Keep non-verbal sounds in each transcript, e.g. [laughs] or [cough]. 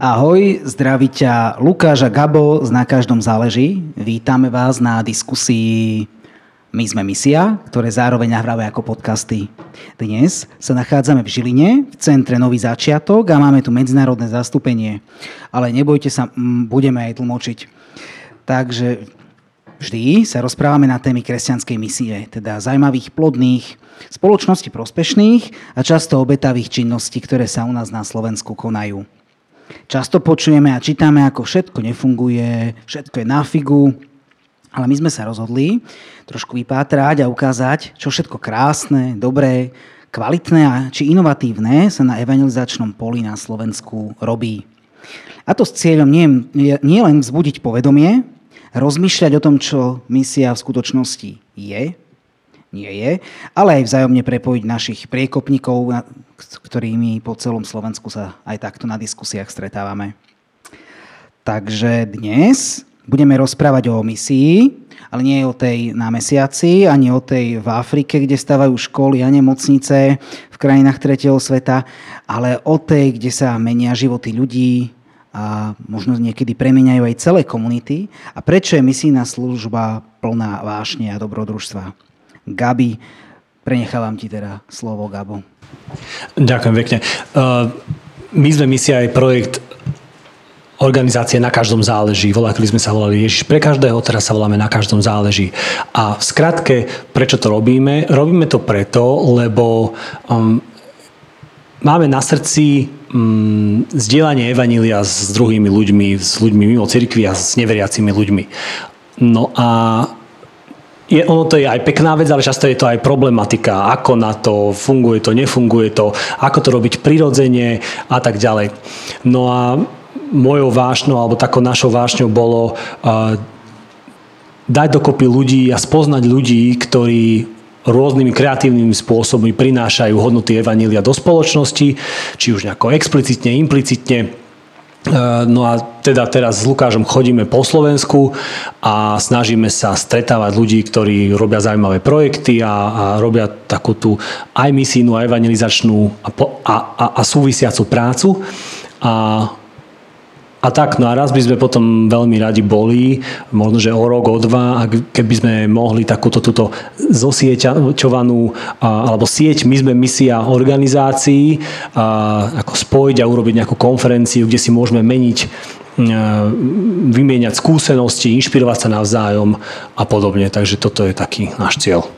Ahoj, zdraví ťa Lukáš a Gabo z Na každom záleží. Vítame vás na diskusii My sme misia, ktoré zároveň nahrávajú ako podcasty. Dnes sa nachádzame v Žiline, v centre Nový začiatok a máme tu medzinárodné zastúpenie. Ale nebojte sa, budeme aj tlmočiť. Takže vždy sa rozprávame na témy kresťanskej misie, teda zaujímavých, plodných, spoločnosti prospešných a často obetavých činností, ktoré sa u nás na Slovensku konajú. Často počujeme a čítame, ako všetko nefunguje, všetko je na figu, ale my sme sa rozhodli trošku vypátrať a ukázať, čo všetko krásne, dobré, kvalitné a či inovatívne sa na evangelizačnom poli na Slovensku robí. A to s cieľom nie, nie len vzbudiť povedomie, rozmýšľať o tom, čo misia v skutočnosti je, nie je, ale aj vzájomne prepojiť našich priekopníkov, s ktorými po celom Slovensku sa aj takto na diskusiách stretávame. Takže dnes budeme rozprávať o misii, ale nie o tej na mesiaci, ani o tej v Afrike, kde stavajú školy a nemocnice v krajinách tretieho sveta, ale o tej, kde sa menia životy ľudí a možno niekedy premeniajú aj celé komunity a prečo je misijná služba plná vášne a dobrodružstva. Gabi. Prenechávam ti teda slovo, Gabo. Ďakujem pekne. Uh, my sme misia aj projekt organizácie Na každom záleží. Volali sme sa volali Ježiš pre každého, teraz sa voláme Na každom záleží. A v skratke, prečo to robíme? Robíme to preto, lebo um, máme na srdci um, zdieľanie evanília s druhými ľuďmi, s ľuďmi mimo cirkvi a s neveriacimi ľuďmi. No a je, ono to je aj pekná vec, ale často je to aj problematika, ako na to funguje to, nefunguje to, ako to robiť prirodzene a tak ďalej. No a mojou vášňou, alebo takou našou vášňou bolo uh, dať dokopy ľudí a spoznať ľudí, ktorí rôznymi kreatívnymi spôsobmi prinášajú hodnoty Evanília do spoločnosti, či už nejako explicitne, implicitne Eh, no a teda teraz s Lukášom chodíme po Slovensku a snažíme sa stretávať ľudí, ktorí robia zaujímavé projekty a, a robia takú tú aj misijnú, aj evangelizačnú a, a, a, a súvisiacu prácu. A a tak, no a raz by sme potom veľmi radi boli, možno, že o rok, o dva, a keby sme mohli takúto túto zosieťovanú alebo sieť My sme misia organizácií a, ako spojiť a urobiť nejakú konferenciu, kde si môžeme meniť vymieňať skúsenosti, inšpirovať sa navzájom a podobne. Takže toto je taký náš cieľ.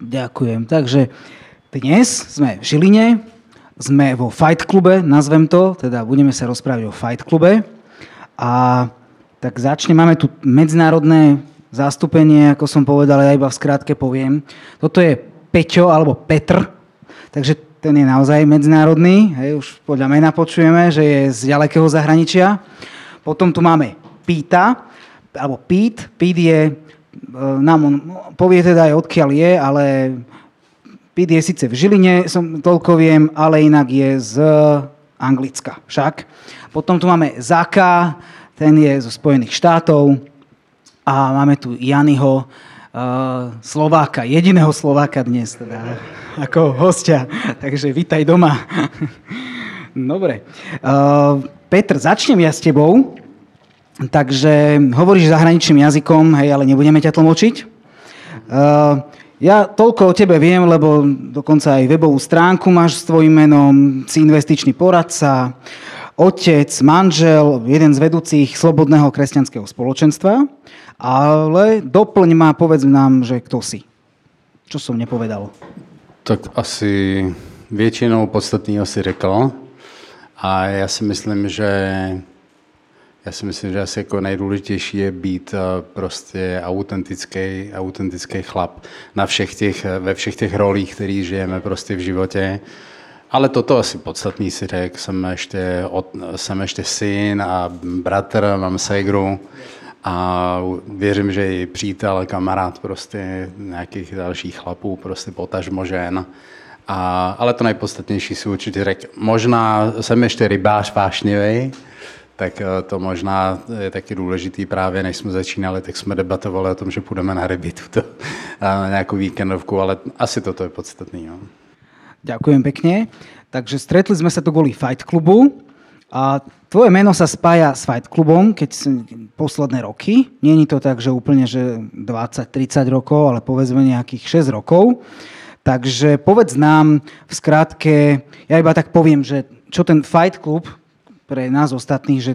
Ďakujem. Takže dnes sme v Žiline, sme vo Fight klube, nazvem to, teda budeme sa rozprávať o Fight klube. A tak začne, máme tu medzinárodné zastúpenie, ako som povedal, ja iba v skrátke poviem. Toto je Peťo alebo Petr, takže ten je naozaj medzinárodný, hej, už podľa mena počujeme, že je z ďalekého zahraničia. Potom tu máme Píta, alebo Pít. Pít je, e, nám on povie teda aj odkiaľ je, ale Pit je síce v Žiline, som toľko viem, ale inak je z Anglicka však. Potom tu máme Zaka, ten je zo Spojených štátov a máme tu Janyho, uh, Slováka, jediného Slováka dnes teda, ako hostia. [laughs] Takže vítaj doma. [laughs] Dobre. Uh, Petr, začnem ja s tebou. Takže hovoríš zahraničným jazykom, hej, ale nebudeme ťa tlmočiť. Ja toľko o tebe viem, lebo dokonca aj webovú stránku máš s tvojim menom, si investičný poradca, otec, manžel, jeden z vedúcich Slobodného kresťanského spoločenstva, ale doplň ma, povedz nám, že kto si. Čo som nepovedal? Tak asi většinou podstatného si řekl. A já si myslím, že já si myslím, že asi jako nejdůležitější je být eh, prostě autentický, autentický chlap na všech těch, ve všech těch rolích, které žijeme prostě v životě. Ale toto asi podstatný si řekl. Jsem ještě, jsem ještě syn a bratr, mám segru a věřím, že i přítel, kamarád prostě nějakých dalších chlapů, prostě potažmo žen. A, ale to nejpodstatnější si určitě řekl. Možná jsem ještě rybář vášnivý, tak eh, to možná je taky důležitý právě, než jsme začínali, tak jsme debatovali o tom, že půjdeme na ryby tuto, na nějakou víkendovku, ale asi toto je podstatný. No. Ďakujem pekne. Takže stretli sme sa tu kvôli Fight Clubu a tvoje meno sa spája s Fight Clubom, keď si posledné roky. Není to tak, že úplne že 20-30 rokov, ale povedzme nejakých 6 rokov. Takže povedz nám v skratke, ja iba tak poviem, že čo ten Fight Club pre nás ostatných, že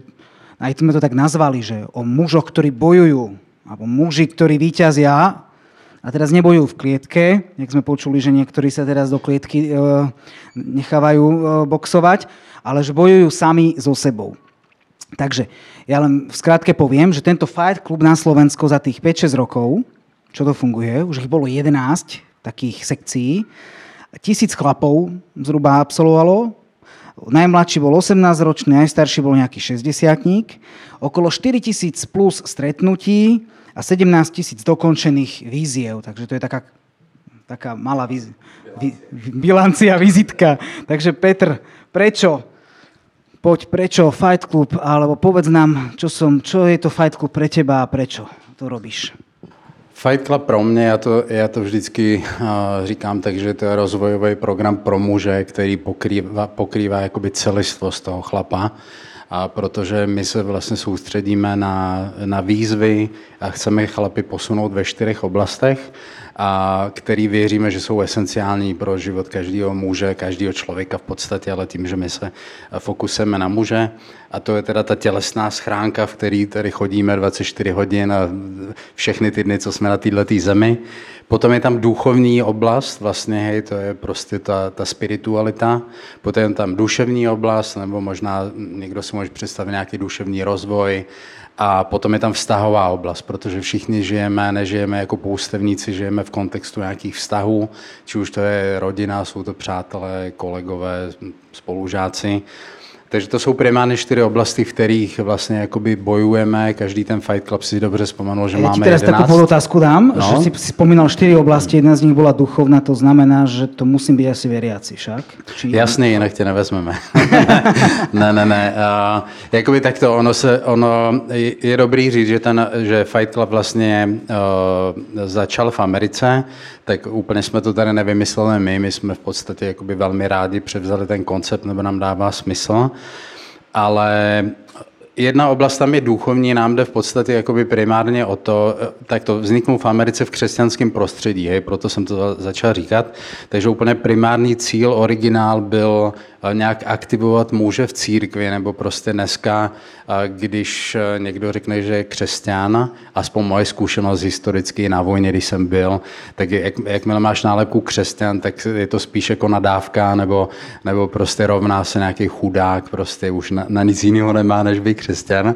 aj sme to tak nazvali, že o mužoch, ktorí bojujú, alebo muži, ktorí výťazia a teraz nebojujú v klietke, jak sme počuli, že niektorí sa teraz do klietky e, nechávajú e, boxovať, ale že bojujú sami so sebou. Takže ja len v skratke poviem, že tento Fight Club na Slovensko za tých 5-6 rokov, čo to funguje, už ich bolo 11 takých sekcií, tisíc chlapov zhruba absolvovalo, najmladší bol 18-ročný, najstarší bol nejaký 60 okolo 4 tisíc plus stretnutí, a 17 tisíc dokončených víziev. Takže to je taká, taká malá víz, ví, bilancia, vizitka. Takže Petr, prečo? Poď, prečo Fight Club? Alebo povedz nám, čo, som, čo je to Fight Club pre teba a prečo to robíš? Fight Club pro mě, já to, já to vždycky uh, říkám tak, že to je rozvojový program pro muže, který pokrývá, pokrývá jakoby toho chlapa. A protože my se vlastně soustředíme na, na výzvy a chceme chlapy posunout ve čtyřech oblastech, a který věříme, že jsou esenciální pro život každého muže, každého člověka v podstatě, ale tím, že my se fokusujeme na muže. A to je teda ta tělesná schránka, v který tady chodíme 24 hodin a všechny ty dny, co jsme na této zemi. Potom je tam duchovní oblast, vlastně, hej, to je prostě ta, ta spiritualita. Potom je tam duševní oblast, nebo možná někdo si může představit nějaký duševní rozvoj. A potom je tam vztahová oblast, protože všichni žijeme, nežijeme jako poustevníci, žijeme v kontextu nějakých vztahů, či už to je rodina, jsou to přátelé, kolegové, spolužáci. Takže to jsou primárně čtyři oblasti, v kterých vlastně jakoby bojujeme. Každý ten Fight Club si dobře vzpomenul, že ja máme ti teraz 11. takú podotázku dám, no. že si, si spomínal štyri oblasti, jedna z nich bola duchovná, to znamená, že to musím byť asi veriaci však? Či... Jasně, jinak tě nevezmeme. [laughs] ne, ne, ne. Uh, jakoby takto, ono, se, ono je dobrý říct, že, ten, že Fight Club vlastně uh, začal v Americe, tak úplně jsme to tady nevymysleli my, my jsme v podstatě jakoby velmi rádi převzali ten koncept, nebo nám dává smysl ale jedna oblast tam je duchovní, nám jde v podstatě jakoby primárně o to, tak to vzniknul v Americe v křesťanském prostředí, hej, proto jsem to začal říkat. Takže úplně primární cíl, originál byl nějak aktivovat muže v církvi, nebo prostě dneska, eh, když eh, někdo řekne, že je křesťan, aspoň moje zkušenost historicky na vojně, když jsem byl, tak jak, jakmile máš nálepku křesťan, tak je to spíš jako nadávka, nebo, nebo prostě rovná se nějaký chudák, prostě už na, na nic jiného nemá, než být křesťan.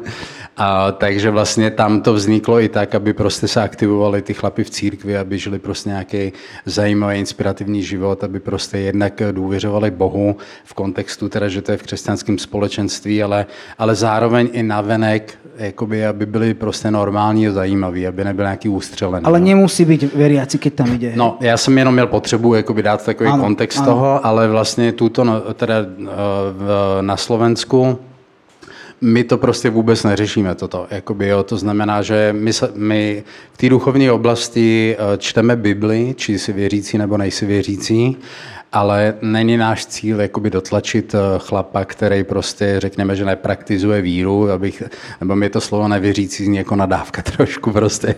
A, takže vlastně tam to vzniklo i tak, aby prostě se aktivovali ty chlapy v církvi, aby žili prostě nějaký zajímavý, inspirativní život, aby prostě jednak důvěřovali Bohu v kontextu, teda, že to je v křesťanském společenství, ale, ale zároveň i navenek, jakoby, aby byli prostě normální a zajímaví, aby nebyly nějaký ústřelený. Ale no. nemusí být veriaci, keď tam jde. No, já jsem jenom měl potřebu jakoby, dát takový ano, kontext ano. toho, ale vlastně tuto, no, teda na Slovensku, my to prostě vůbec neřešíme toto. Jakoby, jo, to znamená, že my, my v té duchovní oblasti eh, čteme Bibli, či jsi věřící nebo nejsi věřící, ale není náš cíl jakoby dotlačit eh, chlapa, který prostě řekněme, že nepraktizuje víru, abych, nebo mi to slovo nevěřící zní jako nadávka [laughs] trošku prostě,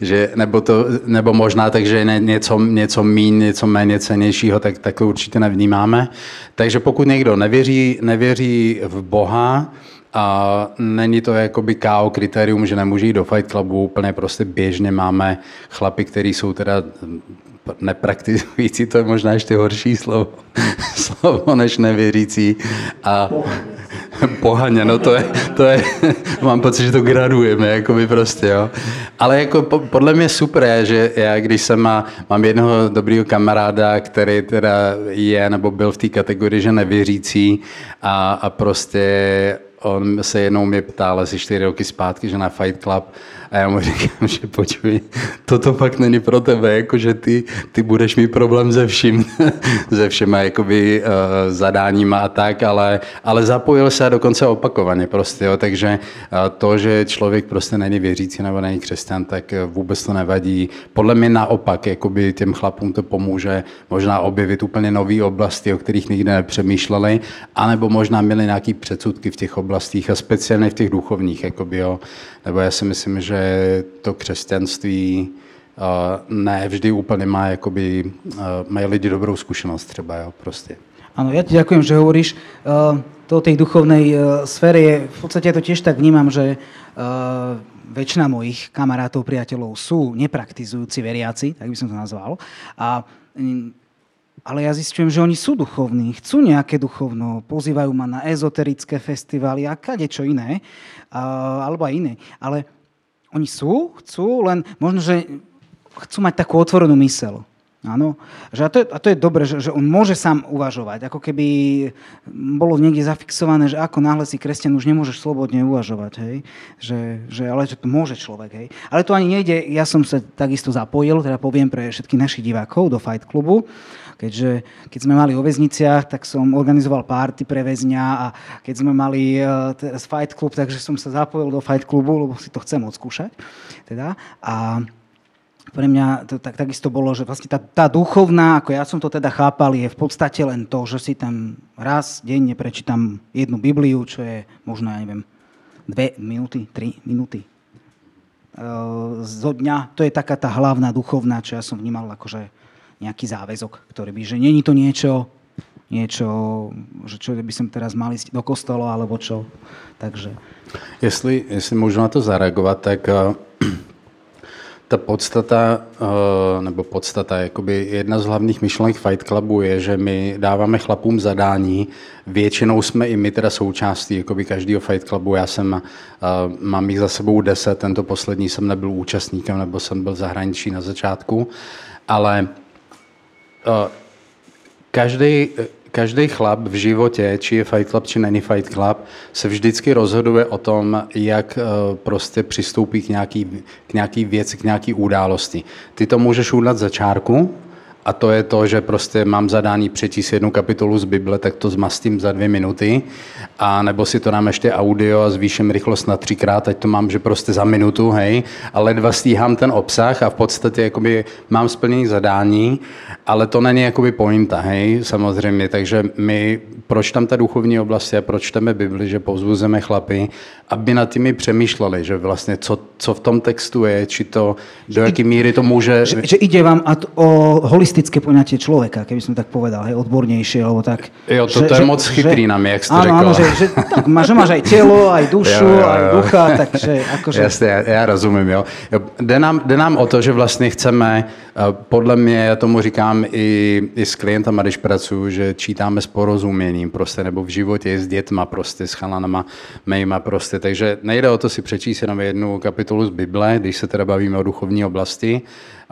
že, nebo, to, nebo možná tak, že je něco, něco míň, něco méně cenějšího, tak, tak to určitě nevnímáme. Takže pokud někdo nevěří, nevěří v Boha, a není to jakoby KO kritérium, že nemůže jít do Fight Clubu, úplně prostě běžně máme chlapy, kteří jsou teda nepraktikující, to je možná ještě horší slovo, [laughs] slovo než nevěřící. A pohaně, no to je, to je, [laughs] mám pocit, že to gradujeme, jako by prostě, jo. Ale jako po, podle mě super je, že já, když jsem má, mám jednoho dobrýho kamaráda, který teda je, nebo byl v té kategorii, že nevěřící a, a prostě on se jednou mě ptal asi čtyři roky zpátky, že na Fight Club a já mu říkám, že počuj, toto fakt není pro tebe, jakože ty, ty budeš mít problém se vším, [laughs] se všema jakoby uh, zadáníma a tak, ale, ale zapojil se a dokonce opakovaně prostě, jo, takže uh, to, že člověk prostě není věřící nebo není křesťan, tak vůbec to nevadí. Podle mě naopak, jakoby těm chlapům to pomůže možná objevit úplně nové oblasti, o kterých nikdy nepřemýšleli, anebo možná měli nějaký předsudky v těch oblastích a speciálně v těch duchovních, jakoby, jo. Nebo já si myslím, že to křesťanství ne vždy úplně má, jakoby, mají lidi dobrou zkušenost třeba, jo, prostě. Áno, ja ti ďakujem, že hovoríš. To tej duchovnej sfére je, v podstate to tiež tak vnímam, že väčšina mojich kamarátov, priateľov sú nepraktizujúci veriaci, tak by som to nazval. A, ale ja zistujem, že oni sú duchovní, chcú nejaké duchovno, pozývajú ma na ezoterické festivály a kade čo iné, alebo aj iné. Ale oni sú, chcú, len možno, že chcú mať takú otvorenú mysel. Áno. Že a, to je, a to je dobre, že, že on môže sám uvažovať. Ako keby bolo niekde zafixované, že ako náhle si kresťan už nemôžeš slobodne uvažovať. Hej? Že, že, ale že to môže človek. Hej? Ale to ani nejde. Ja som sa takisto zapojil, teda poviem pre všetkých našich divákov do Fight Clubu. Keďže keď sme mali o väzniciach, tak som organizoval párty pre väzňa a keď sme mali uh, teraz Fight Club, takže som sa zapojil do Fight Clubu, lebo si to chcem odskúšať. Teda. A pre mňa to tak, takisto bolo, že vlastne tá, tá duchovná, ako ja som to teda chápal, je v podstate len to, že si tam raz denne prečítam jednu Bibliu, čo je možno, ja neviem, dve minúty, tri minúty uh, zo dňa. To je taká tá hlavná duchovná, čo ja som vnímal akože nejaký záväzok, ktorý by, že není to niečo, niečo, že čo by som teraz mal ísť do kostola, alebo čo. Takže... Jestli, jestli můžu na to zareagovat, tak uh [clears throat] ta podstata, eh, nebo podstata, jakoby jedna z hlavních myšlenek Fight Clubu je, že my dáváme chlapům zadání, většinou jsme i my teda součástí jakoby každého Fight Clubu, já jsem, eh, mám jich za sebou deset, tento poslední jsem nebyl účastníkem, nebo jsem byl v zahraničí na začátku, ale eh, každý, každý chlap v životě, či je Fight Club, či není Fight Club, se vždycky rozhoduje o tom, jak eh, prostě přistoupí k nějaký, k nějaký věci, k nějaký události. Ty to můžeš udělat za čárku, a to je to, že prostě mám zadání přečíst jednu kapitolu z Bible, tak to zmastím za dvě minuty. A nebo si to dám ještě audio a zvýším rychlost na třikrát, ať to mám, že prostě za minutu, hej. A ledva stíhám ten obsah a v podstatě jakoby mám splnění zadání, ale to není jakoby pointa, hej, samozřejmě. Takže my, proč tam ta duchovní oblast je, proč čteme Bibli, že povzbuzeme chlapy, aby nad tými přemýšleli, že vlastně co, co v tom textu je, či to, do jaké míry to může... Že, že ide vám o holistické poňatie človeka, keby som tak povedal, hej, odbornejšie, alebo tak. Jo, to, že, to je že, moc chytrý že, na jak jste áno. Áno, že, že, tak, má, že máš aj telo, aj dušu, jo, jo, jo. aj ducha, takže akože... Jasně, já, já rozumím, jo. jo jde, nám, jde nám o to, že vlastně chceme, eh, podle mě, já tomu říkám i, i s klientama, když pracuju, že čítáme s porozuměním prostě, nebo v životě s dětma prostě, s chalanama mejma prostě, takže nejde o to si přečíst jenom jednu kapitolu z Bible, když se teda bavíme o duchovní oblasti,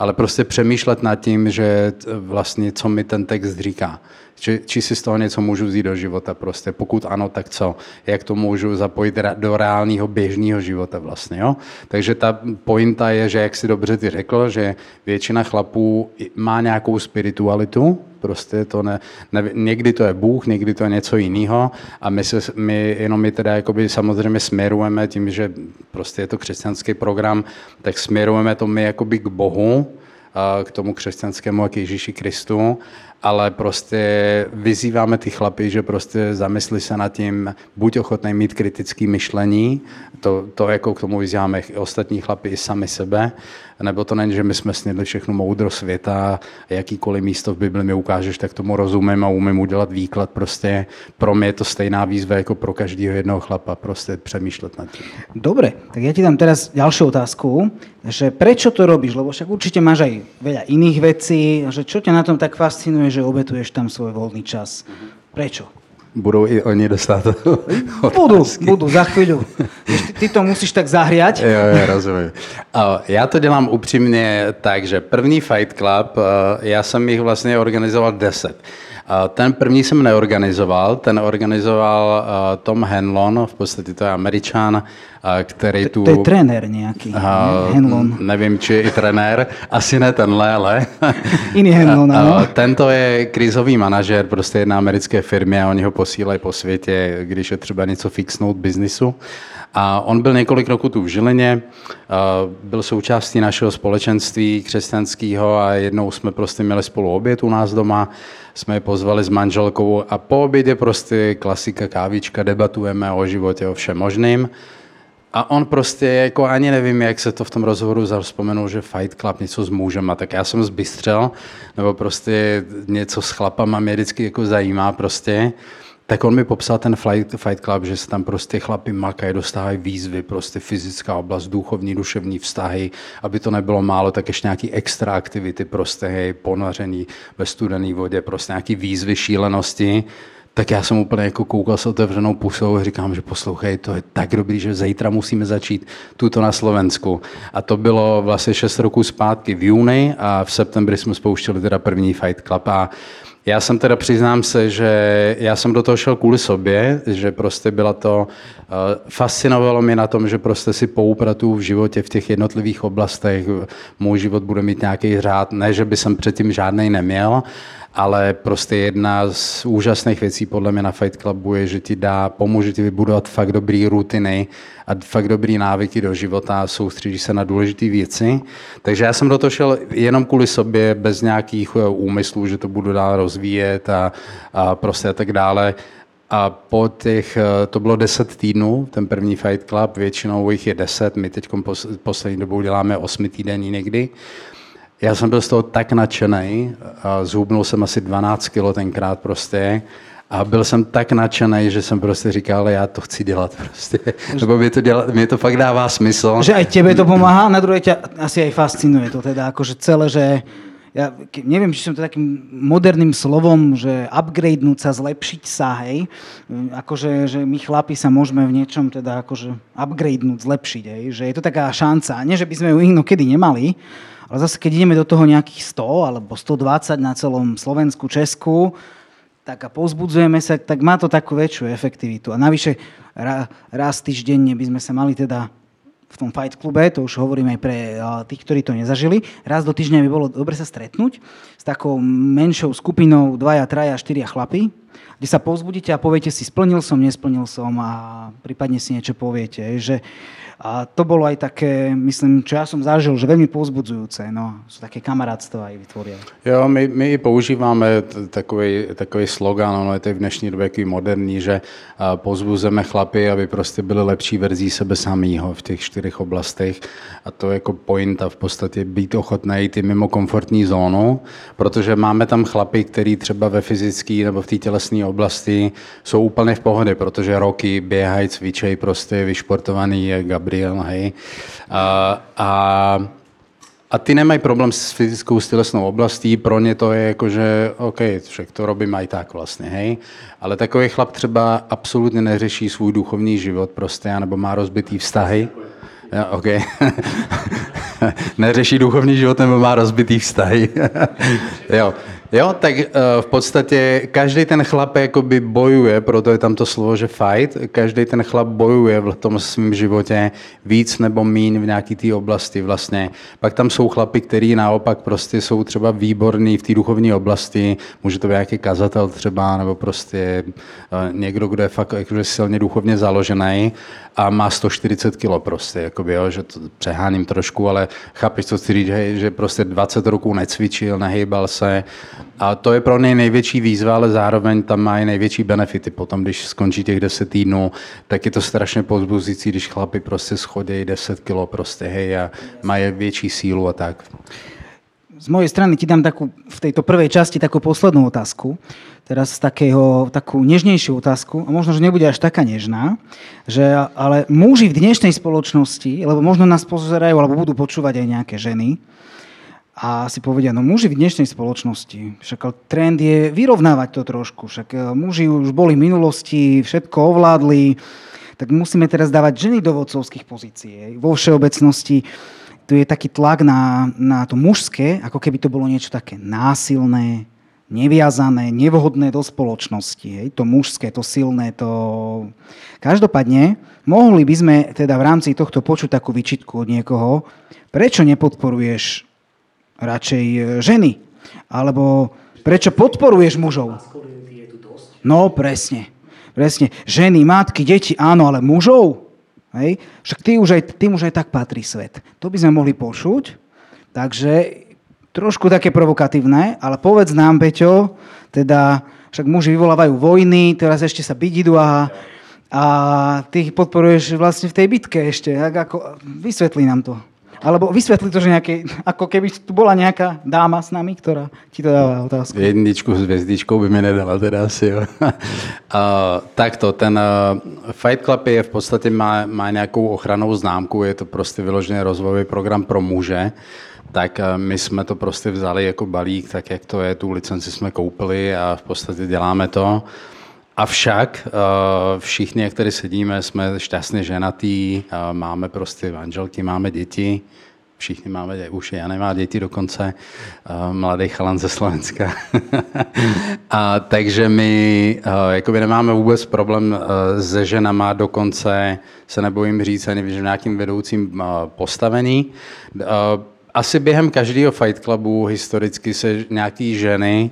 ale prostě přemýšlet nad tím, že vlastně co mi ten text říká. Či, či si z toho něco můžu vzít do života prostě. Pokud ano, tak co? Jak to můžu zapojit do reálného běžného života vlastně, jo? Takže ta pointa je, že jak si dobře ty řekl, že většina chlapů má nějakou spiritualitu, prostě to ne, ne, někdy to je Bůh, někdy to je něco jiného a my, se, my jenom my teda jakoby samozřejmě směrujeme tím, že prostě je to křesťanský program, tak směrujeme to my jakoby k Bohu, k tomu křesťanskému k Ježíši Kristu ale prostě vyzýváme ty chlapy, že prostě zamysli se nad tím, buď ochotný mít kritické myšlení, to, to jako k tomu vyzýváme ostatní chlapy i sami sebe, nebo to není, že my jsme snědli všechno moudro světa, jakýkoliv místo v Bibli mi ukážeš, tak tomu rozumím a umím udělat výklad. Prostě pro mě je to stejná výzva jako pro každého jednoho chlapa, prostě přemýšlet nad tím. Dobre, tak ja ti dám teraz ďalšiu otázku, že prečo to robíš, lebo však určite máš aj veľa iných vecí, že čo ťa na tom tak fascinuje, že obetuješ tam svoj voľný čas. Prečo? Budou i oni dostat [laughs] Budu, budu, za chvíľu. Ty, to musíš tak zahriať. Jo, jo, rozumím. Já to dělám upřímně tak, že první Fight Club, já jsem jich vlastně organizoval deset. Ten první jsem neorganizoval, ten organizoval Tom Henlon, v podstatě to je američan, který tu... To je trenér nějaký, uh, Henlon. Nevím, či je i trenér, [laughs] asi ne tenhle, ale... [laughs] Jiný Henlon, [laughs] ano. Tento je krizový manažer prostě jedné americké firmy a oni ho posílají po světě, když je třeba něco fixnout biznisu. A on byl několik roků tu v Žilině, byl součástí našeho společenství křesťanského a jednou jsme prostě měli spolu oběd u nás doma, jsme je pozvali s manželkou a po obědě prostě klasika kávička, debatujeme o životě, o všem možným. A on prostě, jako ani nevím, jak se to v tom rozhovoru vzpomenul, že Fight Club něco s mužem, a tak já jsem zbystřel, nebo prostě něco s chlapama mě vždycky jako zajímá prostě tak on mi popsal ten Fight, Fight Club, že se tam prostě chlapi makají, dostávají výzvy, prostě fyzická oblast, duchovní, duševní vztahy, aby to nebylo málo, tak ještě nějaký extra aktivity, prostě hej, ponoření ve studené vodě, prostě nějaký výzvy, šílenosti. Tak já jsem úplně jako koukal s otevřenou pusou a říkám, že poslouchej, to je tak dobrý, že zítra musíme začít tuto na Slovensku. A to bylo vlastně 6 roků zpátky v júni a v septembri jsme spouštěli teda první Fight Club a já jsem teda přiznám se, že já jsem do toho šel kvůli sobě, že prostě byla to, uh, fascinovalo mě na tom, že prostě si poupratu v životě v těch jednotlivých oblastech, můj život bude mít nějaký řád, ne, že by jsem předtím žádnej neměl, ale prostě jedna z úžasných věcí podle mě na Fight Clubu je, že ti dá, pomůže ti vybudovat fakt dobrý rutiny a fakt dobrý návyky do života a soustředí se na důležité věci. Takže já jsem do toho šel jenom kvůli sobě, bez nějakých eh, úmyslů, že to budu dál rozvíjet a, a prostě a tak dále. A po těch, eh, to bylo 10 týdnů, ten první Fight Club, většinou jich je 10, my teď poslední dobou děláme 8 týdení někdy. Já jsem byl z toho tak nadšený, zhubnul jsem asi 12 kilo tenkrát prostě a byl jsem tak nadšený, že jsem prostě říkal, ale já to chci dělat prostě. [laughs] Nebo mě to, dělat, mě to fakt dává smysl. Že aj tebe to pomáhá, na druhé ťa asi aj fascinuje to teda, akože celé, že ja neviem, či som to takým moderným slovom, že upgradenúť sa, zlepšiť sa, hej. Akože, že my chlapi sa môžeme v niečom teda akože upgradenúť, zlepšiť, hej. Že je to taká šanca. Nie, že by sme ju inokedy nemali, ale zase, keď ideme do toho nejakých 100 alebo 120 na celom Slovensku, Česku, tak a pozbudzujeme sa, tak má to takú väčšiu efektivitu. A navyše raz týždenne by sme sa mali teda v tom Fight klube, to už hovorím aj pre tých, ktorí to nezažili, raz do týždňa by bolo dobre sa stretnúť s takou menšou skupinou dvaja, traja, štyria chlapy, kde sa pozbudíte a poviete si, splnil som, nesplnil som a prípadne si niečo poviete. Že a to bolo aj také, myslím, čo ja som zažil, že veľmi povzbudzujúce. No, sú také kamarátstva aj vytvoria. Jo, my, my používáme takový, takový slogan, ono je to v dnešní době takový moderní, že pozbuzeme chlapy, aby prostě byli lepší verzí sebe samýho v těch čtyřech oblastech. A to je jako pointa v podstatě být ochotný jít mimo komfortní zónu, protože máme tam chlapy, který třeba ve fyzické nebo v té tělesné oblasti jsou úplně v pohodě, protože roky běhají, cvičejí, prostě vyšportovaný Gabriel Gabriel, hej. A, a, a ty nemají problém s fyzickou stělesnou oblastí, pro ně to je jako, že OK, však to robím aj tak vlastně, hej. Ale takový chlap třeba absolutně neřeší svůj duchovní život prostě, nebo má rozbitý vztahy. Ja, OK. [laughs] Neřeší duchovní život nebo má rozbitý vztahy. [laughs] jo. Jo, tak uh, v podstatě každý ten chlap jakoby bojuje, proto je tam to slovo, že fight, každý ten chlap bojuje v tom svém životě víc nebo mín v nějaké té oblasti vlastně. Pak tam jsou chlapy, kteří naopak prostě jsou třeba výborní v té duchovní oblasti, může to být nějaký kazatel třeba, nebo prostě uh, někdo, kdo je fakt jakože silně duchovně založený a má 140 kg prostě, jakoby, jo, že to přeháním trošku, ale chápeš, co chci říct, že prostě 20 roků necvičil, nehýbal se, a to je pro něj největší výzva, ale zároveň tam i největší benefity. Potom, když skončí těch 10 týdnů, tak je to strašně pozbuzující, když chlapi prostě schodějí 10 kilo prostě, hej, a mají větší sílu a tak. Z mojej strany ti dám takú, v tejto prvej časti takú poslednú otázku. Teraz takého, takú nežnejšiu otázku. A možno, že nebude až taká nežná. Že, ale muži v dnešnej spoločnosti, lebo možno nás pozerajú, alebo budú počúvať aj nejaké ženy, a si povedia, no muži v dnešnej spoločnosti, však trend je vyrovnávať to trošku, však e, muži už boli v minulosti, všetko ovládli, tak musíme teraz dávať ženy do vodcovských pozícií. Vo všeobecnosti tu je taký tlak na, na to mužské, ako keby to bolo niečo také násilné, neviazané, nevhodné do spoločnosti. Hej? To mužské, to silné, to... Každopádne, mohli by sme teda v rámci tohto počuť takú vyčitku od niekoho, prečo nepodporuješ radšej e, ženy? Alebo prečo podporuješ mužov? No, presne. Presne. Ženy, matky, deti, áno, ale mužov? Hej? Však ty už aj, tým už aj tak patrí svet. To by sme mohli počuť. Takže trošku také provokatívne, ale povedz nám, Peťo, teda však muži vyvolávajú vojny, teraz ešte sa byť a, a ty ich podporuješ vlastne v tej bitke ešte. Tak ako, vysvetli nám to. Alebo vysvetli to, že nejaké, ako keby tu bola nejaká dáma s nami, ktorá ti to dáva otázku. Jedničku s hvězdičkou by mi nedala asi, jo. [laughs] uh, takto, ten uh, Fight Club je v podstatě má, má nějakou ochranou známku, je to prostě vyložený rozvojový program pro muže tak my jsme to prostě vzali jako balík, tak jak to je, tu licenci jsme koupili a v podstatě děláme to. Avšak eh, všichni, jak sedíme, jsme šťastně ženatí, eh, máme prostě manželky, máme děti, všichni máme, už já nemá děti dokonce, mladý chalan ze Slovenska. [laughs] a, takže my jakoby nemáme vůbec problém se ženama, dokonce se nebojím říct ani v nějakým vedoucím postavení asi během každého Fight Clubu historicky se nějaký ženy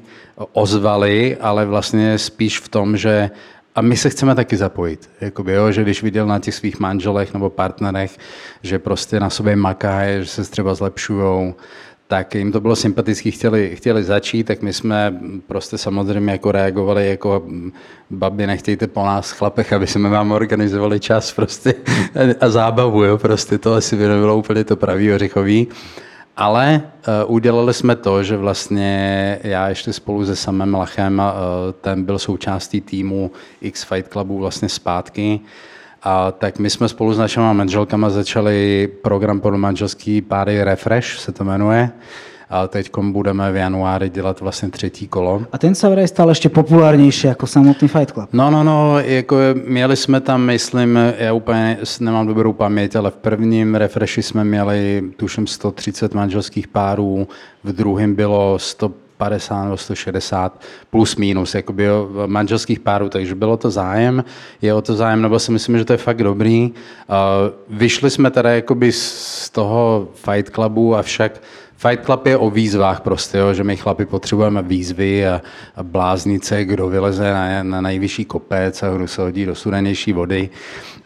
ozvaly, ale vlastně spíš v tom, že a my se chceme taky zapojit. Jakoby, jo, že když viděl na těch svých manželech nebo partnerech, že prostě na sobě makají, že se třeba zlepšují, tak jim to bylo sympatické, chtěli, chtěli začít, tak my jsme prostě samozřejmě jako reagovali jako babi, nechtějte po nás chlapech, aby jsme vám organizovali čas prostě a zábavu, jo, prostě to asi by nebylo úplně to pravý ořichový. Ale uh, udělali jsme to, že vlastně já ještě spolu se samým Lachem, uh, ten byl součástí týmu X Fight Clubu vlastně zpátky, a tak my jsme spolu s našimi manželkama začali program pro manželský páry Refresh, se to jmenuje ale teď budeme v januári dělat vlastně třetí kolo. A ten se vraj stal ještě populárnější jako samotný Fight Club. No, no, no, jako měli jsme tam, myslím, já úplně nemám dobrou paměť, ale v prvním refreshi jsme měli, tuším, 130 manželských párů, v druhém bylo 100 50 nebo 160 plus minus jakoby manželských párů, takže bylo to zájem, je o to zájem, nebo si myslím, že to je fakt dobrý. Vyšli jsme teda jakoby z toho Fight Clubu, avšak Fight Club je o výzvách prostě, jo, že my chlapi potřebujeme výzvy a, a bláznice, kdo vyleze na, na nejvyšší kopec a kdo se hodí do studenější vody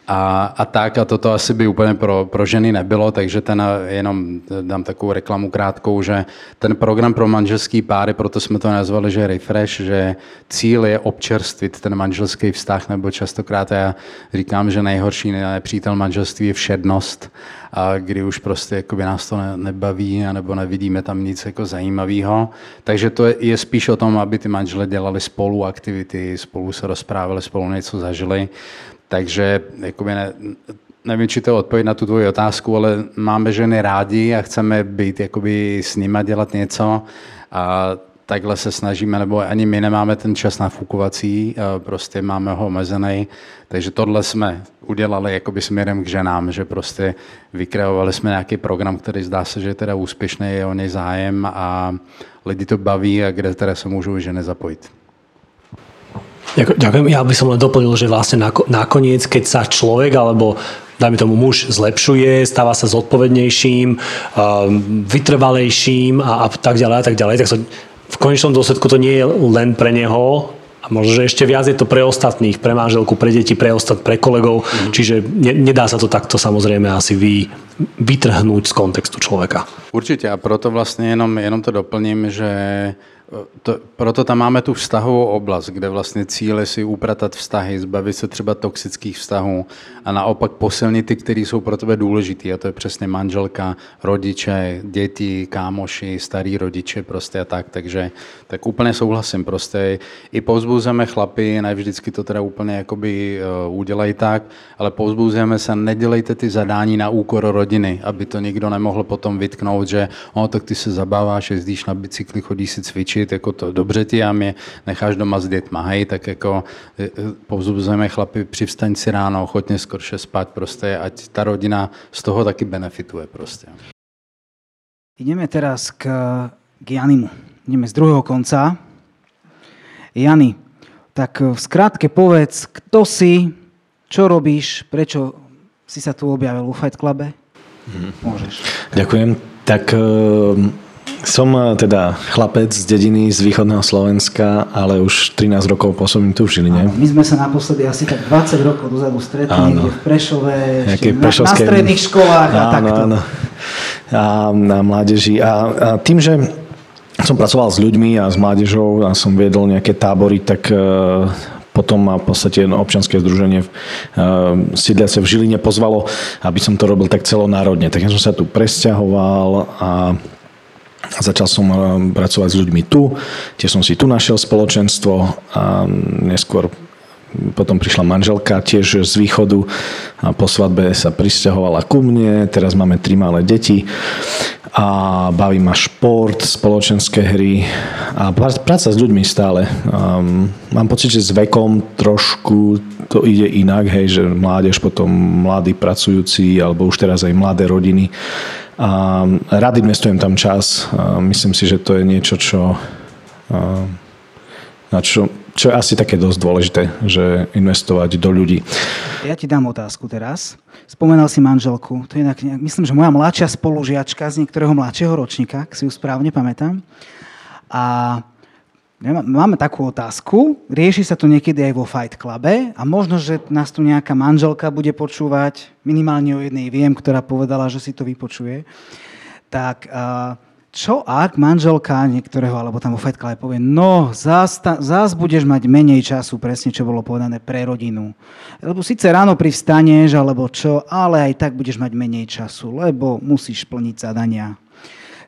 a, a tak. A toto asi by úplně pro, pro ženy nebylo, takže ten jenom dám takovou reklamu krátkou, že ten program pro manželský páry, proto jsme to nazvali, že refresh, že cíl je občerstvit ten manželský vztah, nebo častokrát já říkám, že nejhorší nepřítel manželství je všednost a kdy už prostě jakoby nás to ne, nebaví nebo nevidíme tam nic jako zajímavého. Takže to je, je spíš o tom, aby ty manžele dělali spolu aktivity, spolu se rozprávali, spolu něco zažili. Takže jakoby ne, nevím, či to odpověď na tu tvoji otázku, ale máme ženy rádi a chceme být jakoby s nima dělat něco. A takhle se snažíme, nebo ani my nemáme ten čas nafukovací, prostě máme ho omezený, takže tohle jsme udělali jakoby směrem k ženám, že prostě vykreovali jsme nějaký program, který zdá se, že je teda úspěšný, je o něj zájem a lidi to baví a kde teda se můžou ženy zapojit. Ďakujem. Ja by som len doplnil, že vlastne nakoniec, keď sa človek alebo dajme tomu muž zlepšuje, stáva sa zodpovednejším, vytrvalejším a, a tak ďalej a tak ďalej, tak sa v konečnom dôsledku to nie je len pre neho, a možno, že ešte viac je to pre ostatných, pre manželku, pre deti, pre ostat, pre kolegov, mm. čiže ne, nedá sa to takto samozrejme asi vy, vytrhnúť z kontextu človeka. Určitě a proto vlastně jenom, jenom to doplním, že to, proto tam máme tu vztahovou oblast, kde vlastně cíl je si upratat vztahy, zbavit se třeba toxických vztahů a naopak posilnit ty, které jsou pro tebe důležitý. A to je přesně manželka, rodiče, děti, kámoši, starý rodiče prostě a tak. Takže tak úplně souhlasím. Prostě i pozbuzeme chlapy, ne vždycky to teda úplně jakoby uh, udělají tak, ale pozbuzujeme se, nedělejte ty zadání na úkor rodiny, aby to nikdo nemohl potom vytknout, že oh, tak ty se zabáváš, jezdíš na bicykli, chodíš si cvičit, cvičit, jako to dobře ti a mě necháš doma s dětma, hej, tak jako e, e, povzbuzujeme chlapi, přivstaň si ráno, ochotně skorše spát prostě, ať ta rodina z toho taky benefituje prostě. Ideme teraz k, k Janimu. Ideme z druhého konca. Jany, tak v skrátke povedz, kto si, čo robíš, prečo si sa tu objavil vo Fight Clube? Mm. Môžeš. Ďakujem. Tak uh, som eh, teda chlapec z dediny z východného Slovenska, ale už 13 rokov pôsobím tu v Žiline. my sme sa naposledy asi tak 20 rokov dozadu stretli áno. v Prešove, na, na stredných školách áno, a takto. Áno. A na mládeži. A, a tým, že som pracoval s ľuďmi a s mládežou a som viedol nejaké tábory, tak uh, potom ma v podstate občianske združenie uh, sídliace v Žiline pozvalo, aby som to robil tak celonárodne. Tak ja som sa tu presťahoval a Začal som eh, pracovať s ľuďmi tu, tiež som si tu našiel spoločenstvo a neskôr potom prišla manželka tiež z východu a po svadbe sa pristahovala ku mne, teraz máme tri malé deti a baví ma šport, spoločenské hry a práca s ľuďmi stále. Um, mám pocit, že s vekom trošku to ide inak, hej, že mládež, potom mladí pracujúci alebo už teraz aj mladé rodiny a rád investujem tam čas. A myslím si, že to je niečo, čo, na čo, čo je asi také dosť dôležité, že investovať do ľudí. Ja ti dám otázku teraz. Spomenal si manželku. To je inak, myslím, že moja mladšia spolužiačka z niektorého mladšieho ročníka, ak si ju správne pamätám. A Máme takú otázku, rieši sa to niekedy aj vo Fight Clube a možno, že nás tu nejaká manželka bude počúvať, minimálne o jednej viem, ktorá povedala, že si to vypočuje. Tak čo ak manželka niektorého, alebo tam vo Fight Clube povie, no zás, budeš mať menej času, presne čo bolo povedané, pre rodinu. Lebo síce ráno privstaneš, alebo čo, ale aj tak budeš mať menej času, lebo musíš plniť zadania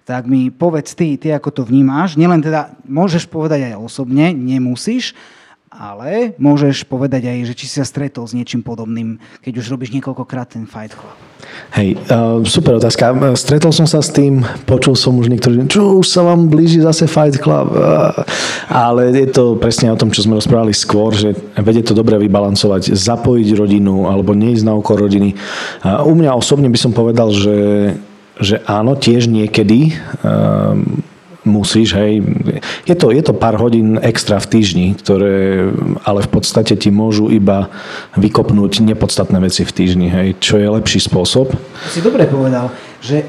tak mi povedz ty, ty ako to vnímáš. Nielen teda, môžeš povedať aj osobne, nemusíš, ale môžeš povedať aj, že či si sa stretol s niečím podobným, keď už robíš niekoľkokrát ten Fight Club. Hej, uh, super otázka. Stretol som sa s tým, počul som už niektorí, čo už sa vám blíži zase Fight Club. Uh, ale je to presne o tom, čo sme rozprávali skôr, že vedie to dobre vybalancovať, zapojiť rodinu alebo neísť na okor rodiny. Uh, u mňa osobne by som povedal, že že áno, tiež niekedy um, musíš, hej. Je to, je to pár hodín extra v týždni, ktoré ale v podstate ti môžu iba vykopnúť nepodstatné veci v týždni, hej. Čo je lepší spôsob? Si dobre povedal, že,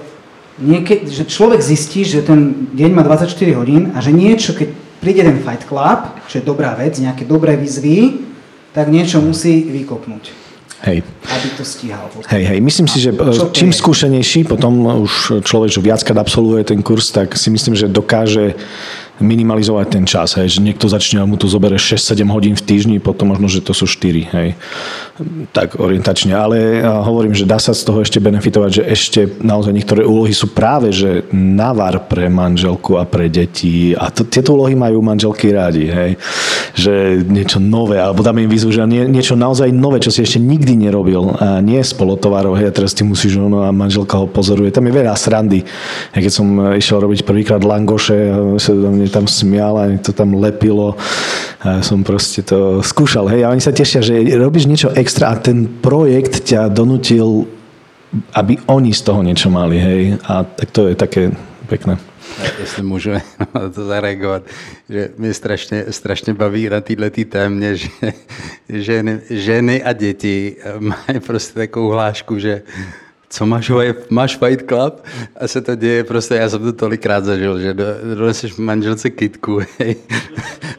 niekedy, že človek zistí, že ten deň má 24 hodín a že niečo, keď príde ten Fight Club, čo je dobrá vec, nejaké dobré výzvy, tak niečo musí vykopnúť. Hej. Aby to stíhal. Hej, hej. Myslím si, že čím skúsenejší potom už človek, že viackrát absolvuje ten kurz, tak si myslím, že dokáže minimalizovať ten čas. Hej. Že niekto začne mu to zobere 6-7 hodín v týždni, potom možno, že to sú 4. Hej. Tak orientačne. Ale hovorím, že dá sa z toho ešte benefitovať, že ešte naozaj niektoré úlohy sú práve, že navar pre manželku a pre deti. A to, tieto úlohy majú manželky rádi. Hej. Že niečo nové, alebo dáme im výzvu, že nie, niečo naozaj nové, čo si ešte nikdy nerobil. A nie spolotovarov, hej, a teraz ty musíš, no a manželka ho pozoruje. Tam je veľa srandy. Ja keď som išiel robiť prvýkrát langoše, sa tam smial a to tam lepilo. A som proste to skúšal. Hej, a oni sa tešia, že robíš niečo extra a ten projekt ťa donutil, aby oni z toho niečo mali. Hej. A tak to je také pekné. Jestli můžu na to [laughs] zareagovat, že mě strašně, strašně baví na této témě, že ženy, ženy a děti mají prostě takovou hlášku, že co máš, máš Fight Club? A se to děje prostě, já jsem to tolikrát zažil, že doneseš manželce kitku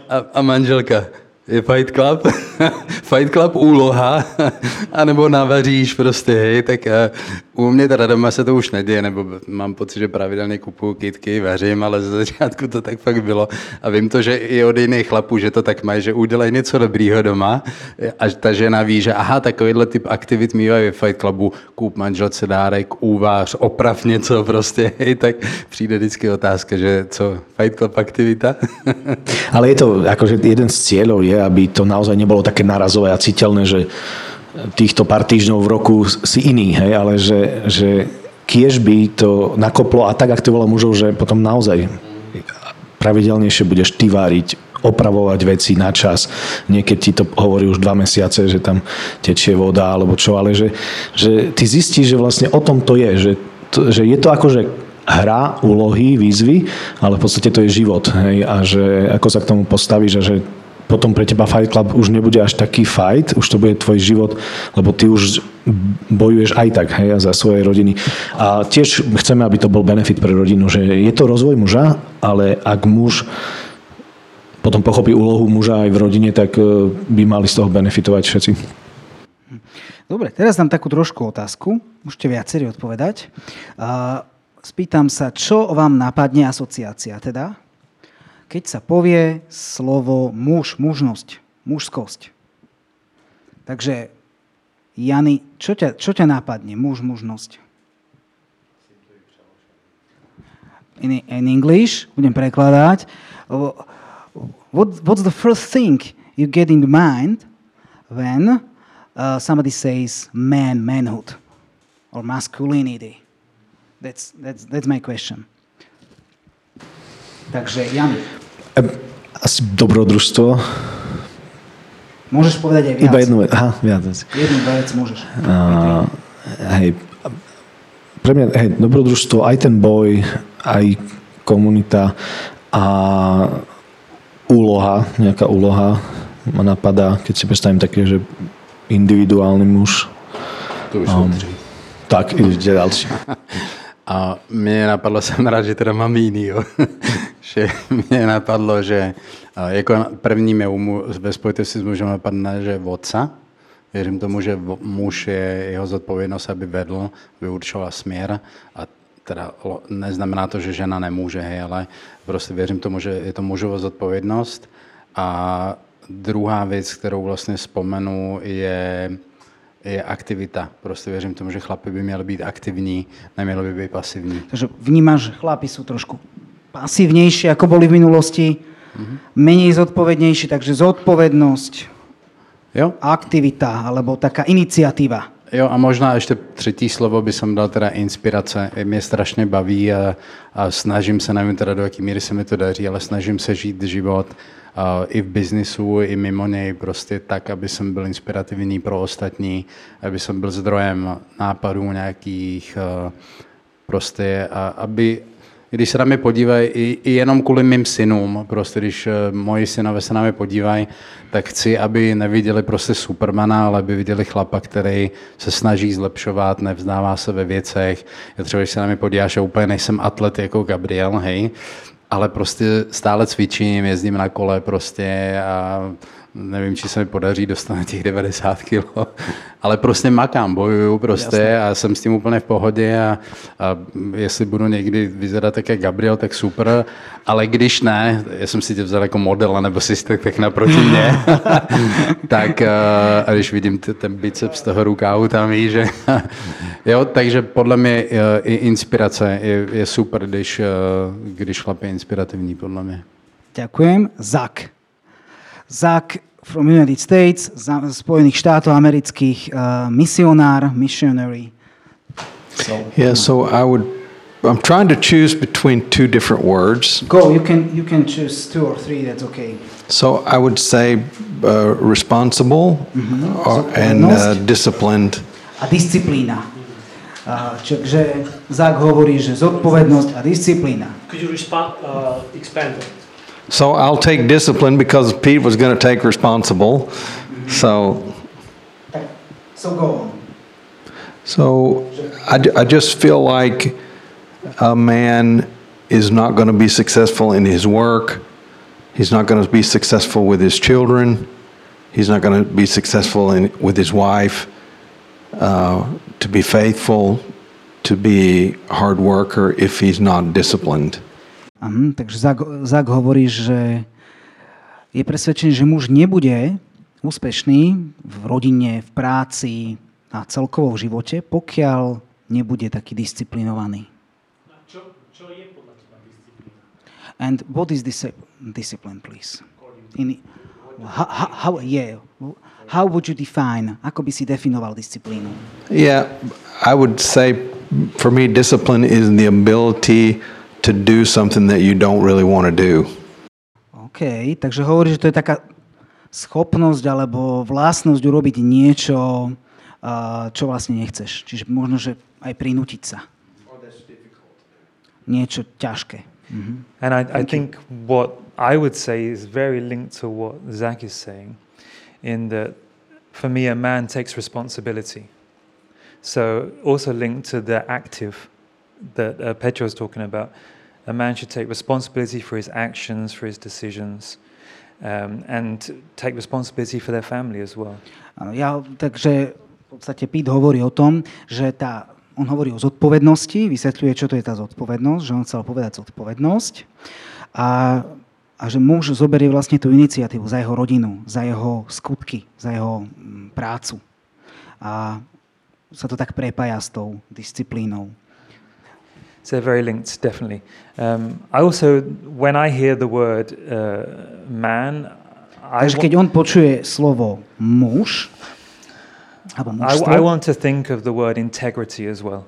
a, a manželka, je Fight Club, [laughs] Fight Club úloha, [laughs] anebo navaříš prostě, hej, tak uh, u mě teda doma se to už neděje, nebo mám pocit, že pravidelně kupuju kitky, vařím, ale ze začátku to tak fakt bylo. A vím to, že i od jiných chlapů, že to tak mají, že udělají něco dobrýho doma. A ta žena ví, že aha, takovýhle typ aktivit mývají ve Fight Clubu, koup manželce dárek, úvář, oprav něco prostě, hej, tak přijde vždycky otázka, že co, Fight Club aktivita? [laughs] ale je to akože jeden z cieľov je, aby to naozaj nebolo také narazové a citeľné, že týchto pár týždňov v roku si iný, hej, ale že, že kiež by to nakoplo a tak aktivovalo mužov, že potom naozaj pravidelnejšie budeš ty váriť, opravovať veci na čas. Niekedy ti to hovorí už dva mesiace, že tam tečie voda alebo čo, ale že, že ty zistíš, že vlastne o tom to je, že, to, že je to akože hra, úlohy, výzvy, ale v podstate to je život. Hej? A že ako sa k tomu postavíš a že potom pre teba Fight Club už nebude až taký fight, už to bude tvoj život, lebo ty už bojuješ aj tak hej, za svoje rodiny. A tiež chceme, aby to bol benefit pre rodinu, že je to rozvoj muža, ale ak muž potom pochopí úlohu muža aj v rodine, tak e, by mali z toho benefitovať všetci. Dobre, teraz dám takú trošku otázku. Môžete viacerí odpovedať. Spýtam sa, čo vám napadne asociácia teda? Keď sa povie slovo muž, mužnosť, mužskosť. Takže, Jany, čo ťa, čo ťa nápadne? Muž, mužnosť. In, in English, budem prekladať. What, what's the first thing you get in mind when uh, somebody says man, manhood or masculinity? That's, that's, that's my question. Takže Jan. Asi dobrodružstvo. Môžeš povedať aj viac. Iba jednu vec. Aha, viac. Jednu vec môžeš. A, hej, pre mňa, hej, dobrodružstvo, aj ten boj, aj komunita a úloha, nejaká úloha ma napadá, keď si predstavím také, že individuálny muž. To už um, Tak, ide ďalší. [laughs] A mě napadlo, jsem rád, že teda mám jiný, jo. Že [laughs] mě napadlo, že jako první mě ve spojitosti s mužem napadne, že vodca. Věřím tomu, že muž je jeho zodpovědnost, aby vedl, aby určoval směr a teda neznamená to, že žena nemůže, hej, ale prostě věřím tomu, že je to mužová zodpovědnost. A druhá věc, kterou vlastně vzpomenu, je je aktivita. Proste verím tomu, že chlapi by mali byť aktivní, neměli by byť pasívni. Takže vnímaš, že chlapi sú trošku pasívnejší, ako boli v minulosti, mm-hmm. menej zodpovednejší, takže zodpovednosť, jo? aktivita, alebo taká iniciatíva. Jo, a možná ještě třetí slovo by som dal teda inspirace. Mě strašně baví a, a snažím se, nevím teda do jaký míry se mi to daří, ale snažím se žít život i v biznisu, i mimo něj, prostě tak, aby jsem byl inspirativní pro ostatní, aby jsem byl zdrojem nápadů nějakých, prostě, a aby, když se na mě podívají, i, i jenom kvůli mým synům, prostě když moji synové se na mě podívají, tak chci, aby neviděli prostě Supermana, ale aby viděli chlapa, který se snaží zlepšovat, nevzdává se ve věcech. Já třeba, když se na mě podíváš, já úplně nejsem atlet jako Gabriel, hej, ale prostě stále cvičím, jezdím na kole prostě a nevím, či se mi podaří dostat těch 90 kg, [laughs] ale prostě makám, bojuju prostě Jasne. a jsem s tím úplně v pohodě a, a jestli budu někdy vyzerat tak jak Gabriel, tak super, ale když ne, já jsem si tě vzal jako model, nebo si tak, tak naproti mě, [laughs] [laughs] tak a když vidím ten biceps toho rukávu tam ví, že jo, takže podle mě i inspirace je, je super, když, když chlap je inspirativní, podle mě. Ďakujem. Zak. Zach from United States, Spojených štátov amerických, uh, misionár, missionary. So, yeah, so I would I'm trying to choose between two different words. Go, you can you can choose two or three, that's okay. So I would say uh, responsible mm-hmm. or, and uh, disciplined. A disciplína. Uh, čiže Zach hovorí, že zodpovednosť a disciplína. Could you respond, uh, expand it? So I'll take discipline because Pete was going to take responsible. So. So go on. So I, I just feel like a man is not going to be successful in his work. He's not going to be successful with his children. He's not going to be successful in, with his wife. Uh, to be faithful, to be hard worker if he's not disciplined. Um, takže Zak, Zak hovorí, že je presvedčený, že muž nebude úspešný v rodine, v práci a celkovo v živote, pokiaľ nebude taký disciplinovaný. Čo, čo je podľa teba disciplína? And what is discipline, please? In, how, how, yeah, how would you define, ako by si definoval disciplínu? Yeah, I would say for me discipline is the ability to do something that you don't really want to do. OK, takže hovorí, že to je taká schopnosť alebo vlastnosť urobiť niečo, čo vlastne nechceš. Čiže možno, že aj prinútiť sa. Niečo ťažké. And I, I think what I would say is very linked to what Zach is saying, in that for me, a man takes responsibility. So, also linked to the active that uh, Petro is talking about. A man should take responsibility for his actions, for his decisions, um, and take responsibility for their family as well. Ja, takže v podstate Pete hovorí o tom, že tá, on hovorí o zodpovednosti, vysvetľuje, čo to je tá zodpovednosť, že on chcel povedať zodpovednosť a, a že muž zoberie vlastne tú iniciatívu za jeho rodinu, za jeho skutky, za jeho mm, prácu. A sa to tak prepája s tou disciplínou. So they're very linked, definitely. Um, I also, when I hear the word uh, man, I, Takže keď on počuje slovo muž, alebo I, mužstvo, I want to think of the word integrity as well.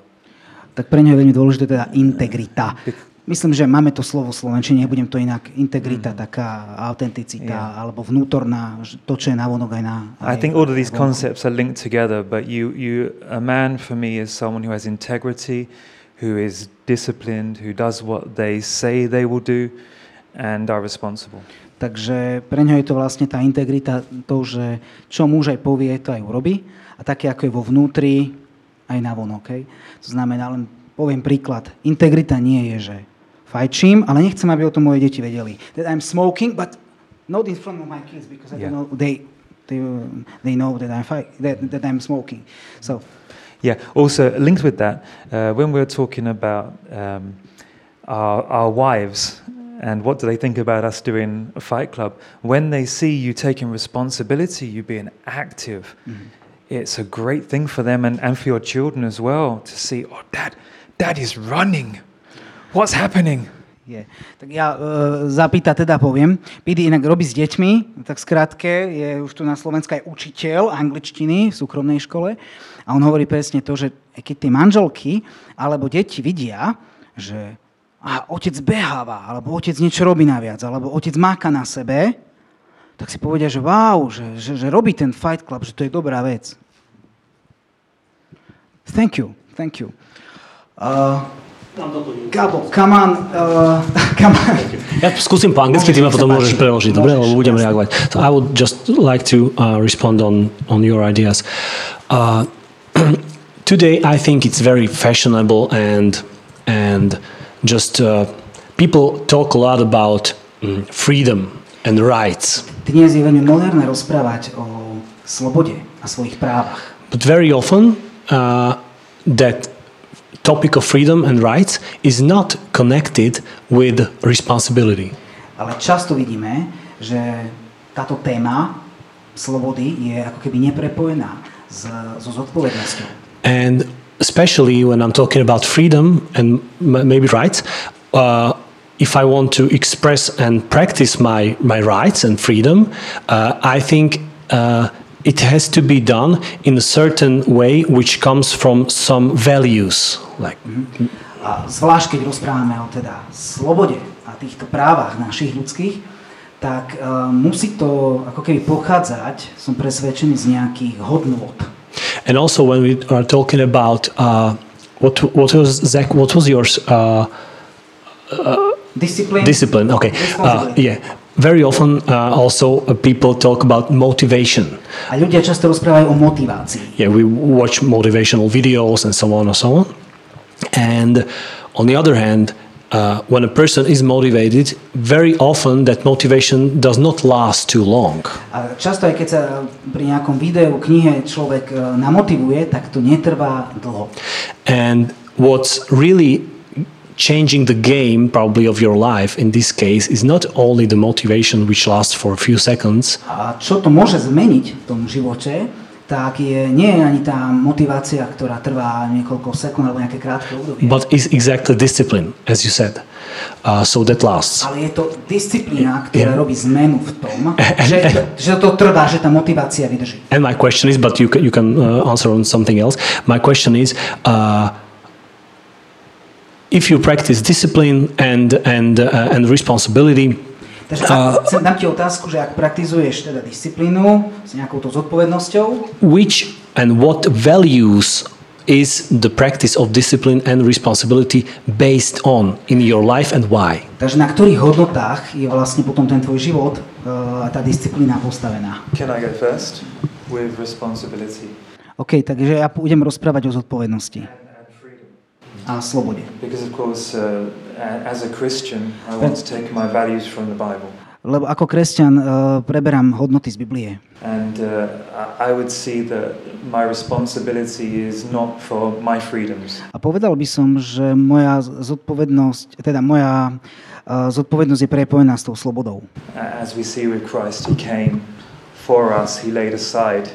tak pre neho je veľmi dôležité teda integrita. Myslím, že máme to slovo Slovenčine, nebudem to inak. Integrita, taká autenticita, Mm. Yeah. alebo vnútorná, to, čo je navonok aj na... I think all of these concepts are linked together, but you, you, a man for me is someone who has integrity, who is disciplined, who does what they say they will do, and are responsible. Takže pre ňo je to vlastne tá integrita, to, že čo muž aj povie, to aj urobí. A také, ako je vo vnútri, aj na vonok. Okay? To znamená, len poviem príklad. Integrita nie je, že fajčím, ale nechcem, aby o tom moje deti vedeli. That I'm smoking, but not in front of my kids, because I Yeah. don't know, they, they, they know that I'm, fi- that, that I'm smoking. So, Yeah. Also linked with that, uh, when we're talking about um, our, our wives and what do they think about us doing a fight club, when they see you taking responsibility, you being active, it's a great thing for them and, and for your children as well to see, oh, dad, dad is running. What's happening? Je. Tak ja e, zapýta teda poviem. Pidi inak robí s deťmi, tak skrátke, je už tu na Slovensku aj učiteľ angličtiny v súkromnej škole a on hovorí presne to, že keď tie manželky alebo deti vidia, že a otec beháva, alebo otec niečo robí naviac, alebo otec máka na sebe, tak si povedia, že wow, že, že, že robí ten Fight Club, že to je dobrá vec. Thank you, thank you. Uh, Gabo, come on, uh, [laughs] come on. Ja skúsim po anglicky, ty ma potom môžeš preložiť, dobre? Lebo budem reagovať. So I would just like to uh, respond on, on your ideas. Uh, [clears throat] today I think it's very fashionable and and just uh, people talk a lot about mm, freedom and rights. Dnes je veľmi moderné rozprávať o slobode a svojich právach. But very often, uh, that topic of freedom and rights is not connected with responsibility. Ale často vidíme, že táto téma slobody je ako keby neprepojená so zodpovednosťou. And especially when I'm talking about freedom and maybe rights, uh, if I want to express and practice my, my rights and freedom, uh, I think uh, it has to be done in a certain way which comes from some values. Like, A zvlášť, keď rozprávame o teda slobode a týchto právach našich ľudských, tak uh, musí to ako keby pochádzať, som presvedčený, z nejakých hodnôt. and also when we are talking about uh, what what was Zach, what was yours? Uh, Disciplín. discipline. Okay. Uh, yeah. Very often, uh, also uh, people talk about motivation. A ľudia často rozprávajú o motivácii. Yeah, we watch motivational videos and so on and so on. And on the other hand, uh, when a person is motivated, very often that motivation does not last too long. A často aj keď sa pri nejakom videu, knihe človek e, namotivuje, tak to netrvá dlho. And what's really changing the game, probably of your life in this case, is not only the motivation which lasts for a few seconds, A čo to môže zmeniť v tom živote, tak je, nie je ani tá motivácia, ktorá trvá niekoľko sekúnd alebo nejaké krátke obdobie. but is exactly discipline, as you said. Uh, so that lasts. ale je to disciplína, ktorá Yeah. robí zmenu v tom, [laughs] že, že to trvá, že tá motivácia vydrží. And my question is, but you can, you can uh, answer on something else. My question is, uh, if you practice discipline and and uh, and responsibility, Takže ak, chcem, dám ti otázku, že ak praktizuješ teda disciplínu s nejakou to zodpovednosťou, which and what values is the practice of discipline and responsibility based on in your life and why? Takže na ktorých hodnotách je vlastne potom ten tvoj život uh, a tá disciplína postavená? Can I go first with responsibility OK, takže ja budem rozprávať o zodpovednosti? A slobode. Because of course, uh, as a Christian, I want to take my values from the Bible. Lebo ako kresťan uh, preberám hodnoty z Biblie. And uh, I would see that my responsibility is not for my freedoms. A povedal by som, že moja zodpovednosť, teda moja uh, zodpovednosť je prepojená s tou slobodou. As we see with Christ, He came for us, He laid aside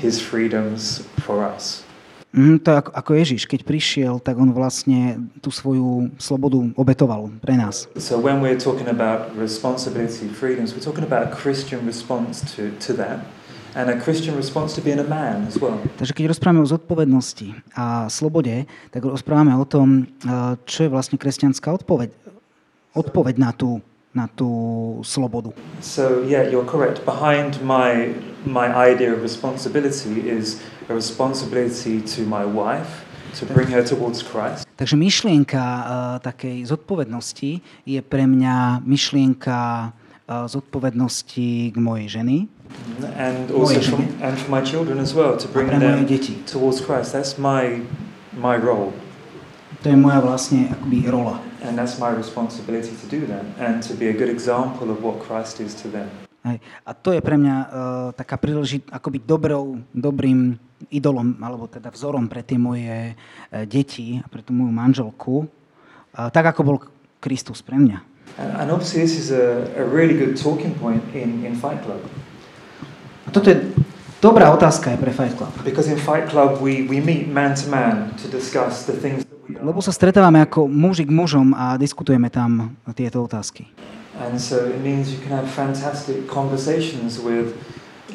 His freedoms for us. Mm, to je ako, ako Ježiš, keď prišiel, tak on vlastne tú svoju slobodu obetoval pre nás. So when we're talking about responsibility, freedoms, we're talking about a Christian response to, to that. And a Christian response to being a man as well. Takže keď rozprávame o zodpovednosti a slobode, tak rozprávame o tom, uh, čo je vlastne kresťanská odpoveď, odpoveď na tú, na tú slobodu. So yeah, you're correct. Behind my my idea of responsibility is a responsibility to my wife to bring her towards Christ. Takže myšlienka uh, takej zodpovednosti je pre mňa myšlienka uh, zodpovednosti k mojej ženy And also from, and for my children as well to bring them deti. towards Christ. That's my my role. To je moja vlastne akoby rola. And that's my responsibility to do that and to be a good example of what Christ is to them. Hej. A to je pre mňa uh, taká príležit, ako byť dobrou, dobrým idolom, alebo teda vzorom pre tie moje uh, deti a pre tú moju manželku, uh, tak ako bol Kristus pre mňa. And, and obviously, this is a, a really good talking point in, in Fight Club. A toto je dobrá otázka aj pre Fight Club. Because in Fight Club, we, we meet man to man to discuss the things that we are. Lebo sa stretávame ako muži k mužom a diskutujeme tam tieto otázky. And so it means you can have fantastic conversations with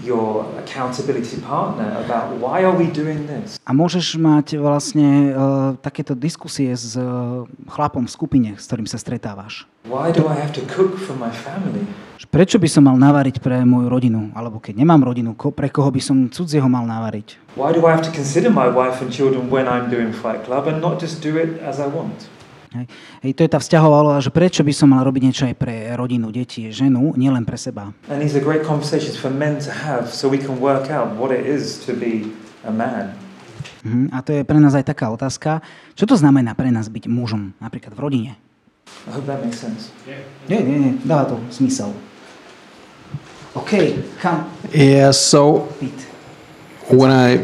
your accountability partner about why are we doing this? A môžeš mať vlastne uh, takéto diskusie s uh, chlapom v skupine, s ktorým sa stretávaš. Why do I have to cook for my family? Prečo by som mal navariť pre moju rodinu? Alebo keď nemám rodinu, ko, pre koho by som cudzieho mal navariť? Why do I have to consider my wife and children when I'm doing Fight Club and not just do it as I want? Hej. Hej, to je tá vzťahová úloha, že prečo by som mal robiť niečo aj pre rodinu, deti, ženu, nielen pre seba. And these are great conversations for men to have so we can work out what it is to be a man. Mhm. A to je pre nás aj taká otázka, čo to znamená pre nás byť mužom, napríklad v rodine? I hope that makes sense. Nie, nie, nie, dáva to zmysel. OK, kam Yeah, so byť when I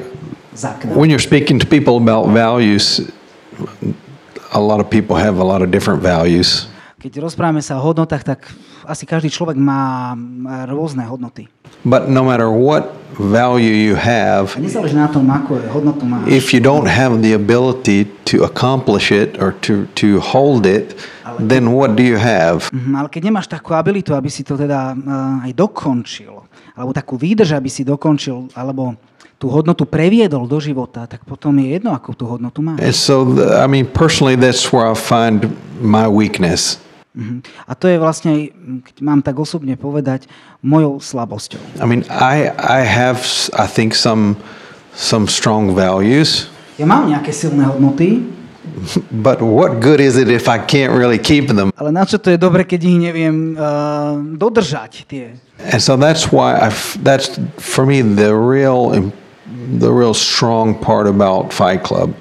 when you're speaking to people about values, a lot of people have a lot of different values. Keď rozprávame sa o hodnotách, tak asi každý človek má rôzne hodnoty. But no matter what value you have, if you don't have the ability to accomplish it or to, to hold it, then what do you have? Mhm, ale keď nemáš takú abilitu, aby si to teda uh, aj dokončil, alebo takú výdrž, aby si dokončil, alebo tú hodnotu previedol do života, tak potom je jedno, akú tú hodnotu máš. And so, I mean, personally, that's where I find my weakness. Mhm. A to je vlastne, keď mám tak osobne povedať, mojou slabosťou. I mean, I, I have, I think, some, some strong values, Ja mám nejaké silné hodnoty, but what good is it if I can't really keep them? ale na čo to je dobre, keď ich neviem uh, dodržať tie. And so that's why I, that's for me the real, im- the real strong part about Fight Club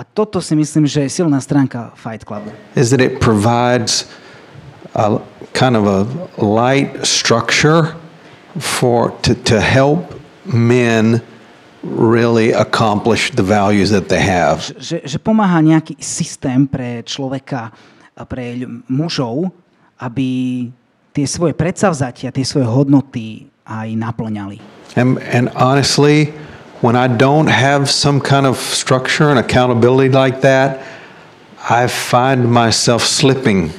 A toto si myslím, že je silná stránka Fight Clubu. is that it provides a kind of a light structure for to, to help men really accomplish the values that they have. Že, že pomáha nejaký systém pre človeka, pre mužov, aby tie svoje predsavzatia, tie svoje hodnoty aj naplňali. And, and honestly, when I don't have some kind of structure and accountability like that, I find myself slipping.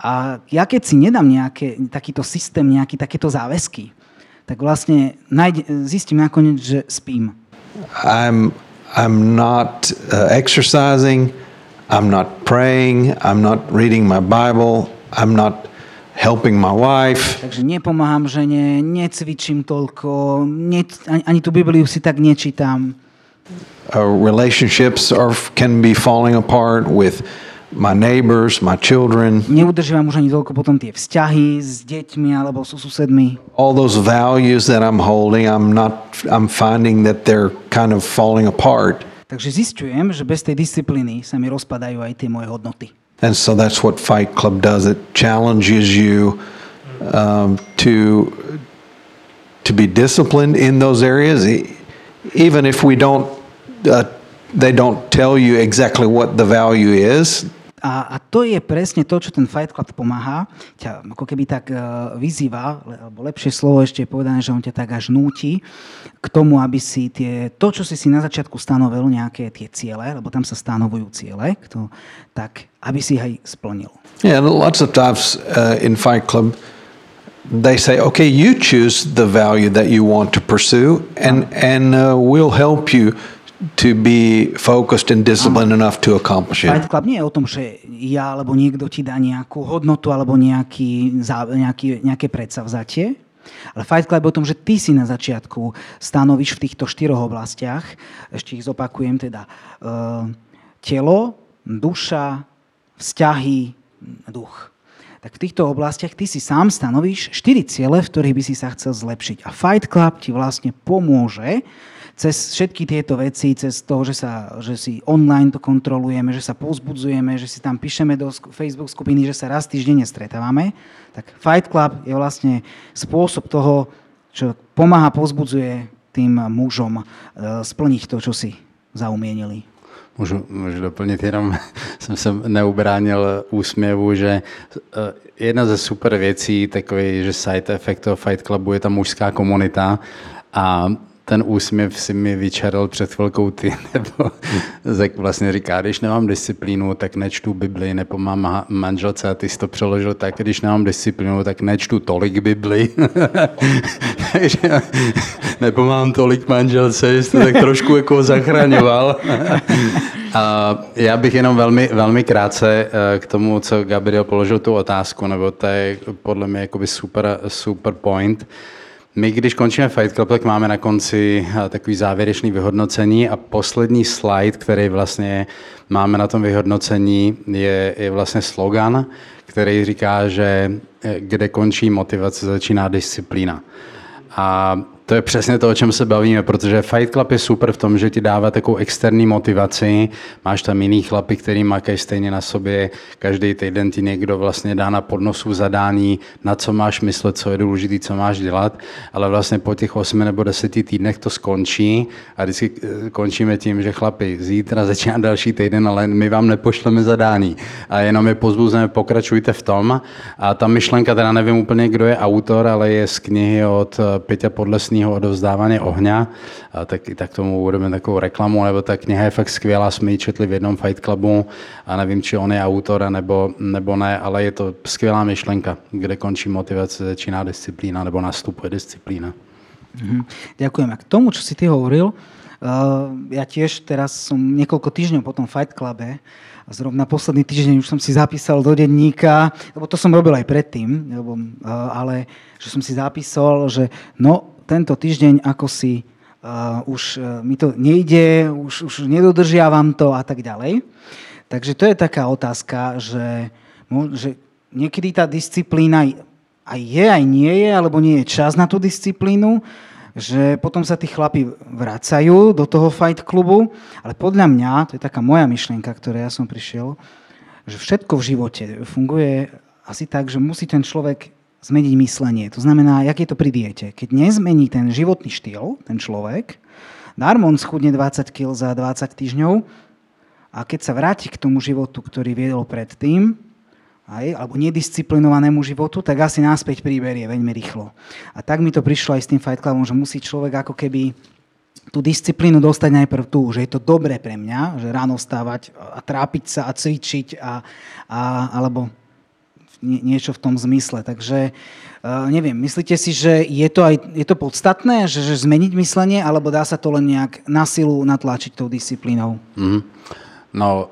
A ja keď si nedám nejaké, takýto systém, nejaké takéto záväzky, tak vlastne nájde, zistím nakoniec, že spím. I'm, I'm not uh, exercising, I'm not praying, I'm not reading my Bible, I'm not helping my wife. Takže nepomáham žene, necvičím toľko, ne, ani, ani tú Bibliu si tak nečítam. uh, relationships are can be falling apart with my neighbors, my children. Neudržívam už ani toľko potom tie vzťahy s deťmi alebo so susedmi. All those values that I'm holding, I'm not I'm finding that they're kind of falling apart. Takže zistujem, že bez tej disciplíny sa mi rozpadajú aj tie moje hodnoty. And so that's what Fight Club does. It challenges you um, to to be disciplined in those areas, even if we don't. Uh, they don't tell you exactly what the value is. A, a to je presne to, čo ten Fight Club pomáha. Ťa ako keby tak uh, vyzýva, le- alebo lepšie slovo ešte je povedané, že on ťa tak až núti k tomu, aby si tie, to, čo si si na začiatku stanovil, nejaké tie ciele, lebo tam sa stanovujú ciele, kto, tak aby si ich aj splnil. Yeah, lots of times uh, in Fight Club, they say, "Okay, you choose the value that you want to pursue, and and uh, we'll help you to be focused and disciplined enough to accomplish it." Fight Club nie je o tom, že ja alebo niekto ti dá nejakú hodnotu alebo nejaký, nejaký, nejaké predsavzatie, ale Fight Club je o tom, že ty si na začiatku stanovíš v týchto štyroch oblastiach, ešte ich zopakujem teda, uh, telo, duša, vzťahy, duch. Tak v týchto oblastiach ty si sám stanovíš štyri ciele, v ktorých by si sa chcel zlepšiť. A Fight Club ti vlastne pomôže cez všetky tieto veci, cez to, že, sa, že si online to kontrolujeme, že sa povzbudzujeme, že si tam píšeme do Facebook skupiny, že sa raz týždenne stretávame, tak Fight Club je vlastne spôsob toho, čo pomáha, povzbudzuje tým mužom e, splniť to, čo si zaumienili. Můžu, můžu doplnit jenom, [laughs] jsem se neubránil úsměvu, že eh, jedna ze super věcí, takový, že side effect toho Fight Clubu je ta mužská komunita a ten úsměv si mi vyčaril před chvilkou ty, [laughs] nebo jak vlastně říká, když nemám disciplínu, tak nečtu Bibli, nepomám manželce a ty jsi to přeložil tak, když nemám disciplínu, tak nečtu tolik Bibli. [laughs] Takže nepomám tolik manželce, jsi to tak trošku jako zachraňoval. [laughs] A já bych jenom velmi, velmi krátce eh, k tomu, co Gabriel položil tu otázku, nebo to je podle mě jakoby super, super point. My, když končíme Fight Club, tak máme na konci eh, takový závěrečný vyhodnocení a poslední slide, který vlastně máme na tom vyhodnocení, je, je vlastně slogan, který říká, že eh, kde končí motivace, začíná disciplína. A to je přesně to, o čem se bavíme, protože Fight Club je super v tom, že ti dává takovou externí motivaci. Máš tam jiný chlapy, který makají stejně na sobě. Každý týden ti někdo vlastně dá na podnosu zadání, na co máš myslet, co je důležité, co máš dělat. Ale vlastně po těch 8 nebo 10 týdnech to skončí a vždycky eh, končíme tím, že chlapi, zítra začíná další týden, ale my vám nepošleme zadání. A jenom je pozbuzujeme, pokračujte v tom. A ta myšlenka, teda nevím úplně, kdo je autor, ale je z knihy od eh, Peťa Podlesného odovzdávání ohňa, a tak tak tomu budeme takovou reklamu, nebo ta kniha je fakt skvělá, jsme ji četli v jednom Fight Clubu a nevím, či on je autor, nebo, nebo ne, ale je to skvělá myšlenka, kde končí motivace, začíná disciplína, nebo nastupuje disciplína. Mhm. Ďakujem. A k tomu, čo si ty hovoril, uh, ja tiež teraz som niekoľko týždňov po tom Fight Clube zrovna posledný týždeň už som si zapísal do denníka, lebo to som robil aj predtým, lebo, uh, ale že som si zapísal, že no, tento týždeň ako si uh, už uh, mi to nejde, už, už nedodržiavam to a tak ďalej. Takže to je taká otázka, že, že niekedy tá disciplína aj je, aj nie je, alebo nie je čas na tú disciplínu, že potom sa tí chlapi vracajú do toho fight klubu, ale podľa mňa, to je taká moja myšlienka, ktoré ja som prišiel, že všetko v živote funguje asi tak, že musí ten človek zmeniť myslenie. To znamená, jak je to pri diete. Keď nezmení ten životný štýl, ten človek, darmo on schudne 20 kg za 20 týždňov a keď sa vráti k tomu životu, ktorý viedol predtým, aj, alebo nedisciplinovanému životu, tak asi náspäť príberie veľmi rýchlo. A tak mi to prišlo aj s tým Fight Clubom, že musí človek ako keby tú disciplínu dostať najprv tu, že je to dobré pre mňa, že ráno vstávať a trápiť sa a cvičiť a, a, alebo nie, niečo v tom zmysle. Takže uh, neviem, myslíte si, že je to, aj, je to podstatné, že, že zmeniť myslenie, alebo dá sa to len nejak na silu natlačiť tou disciplínou? Mm. No,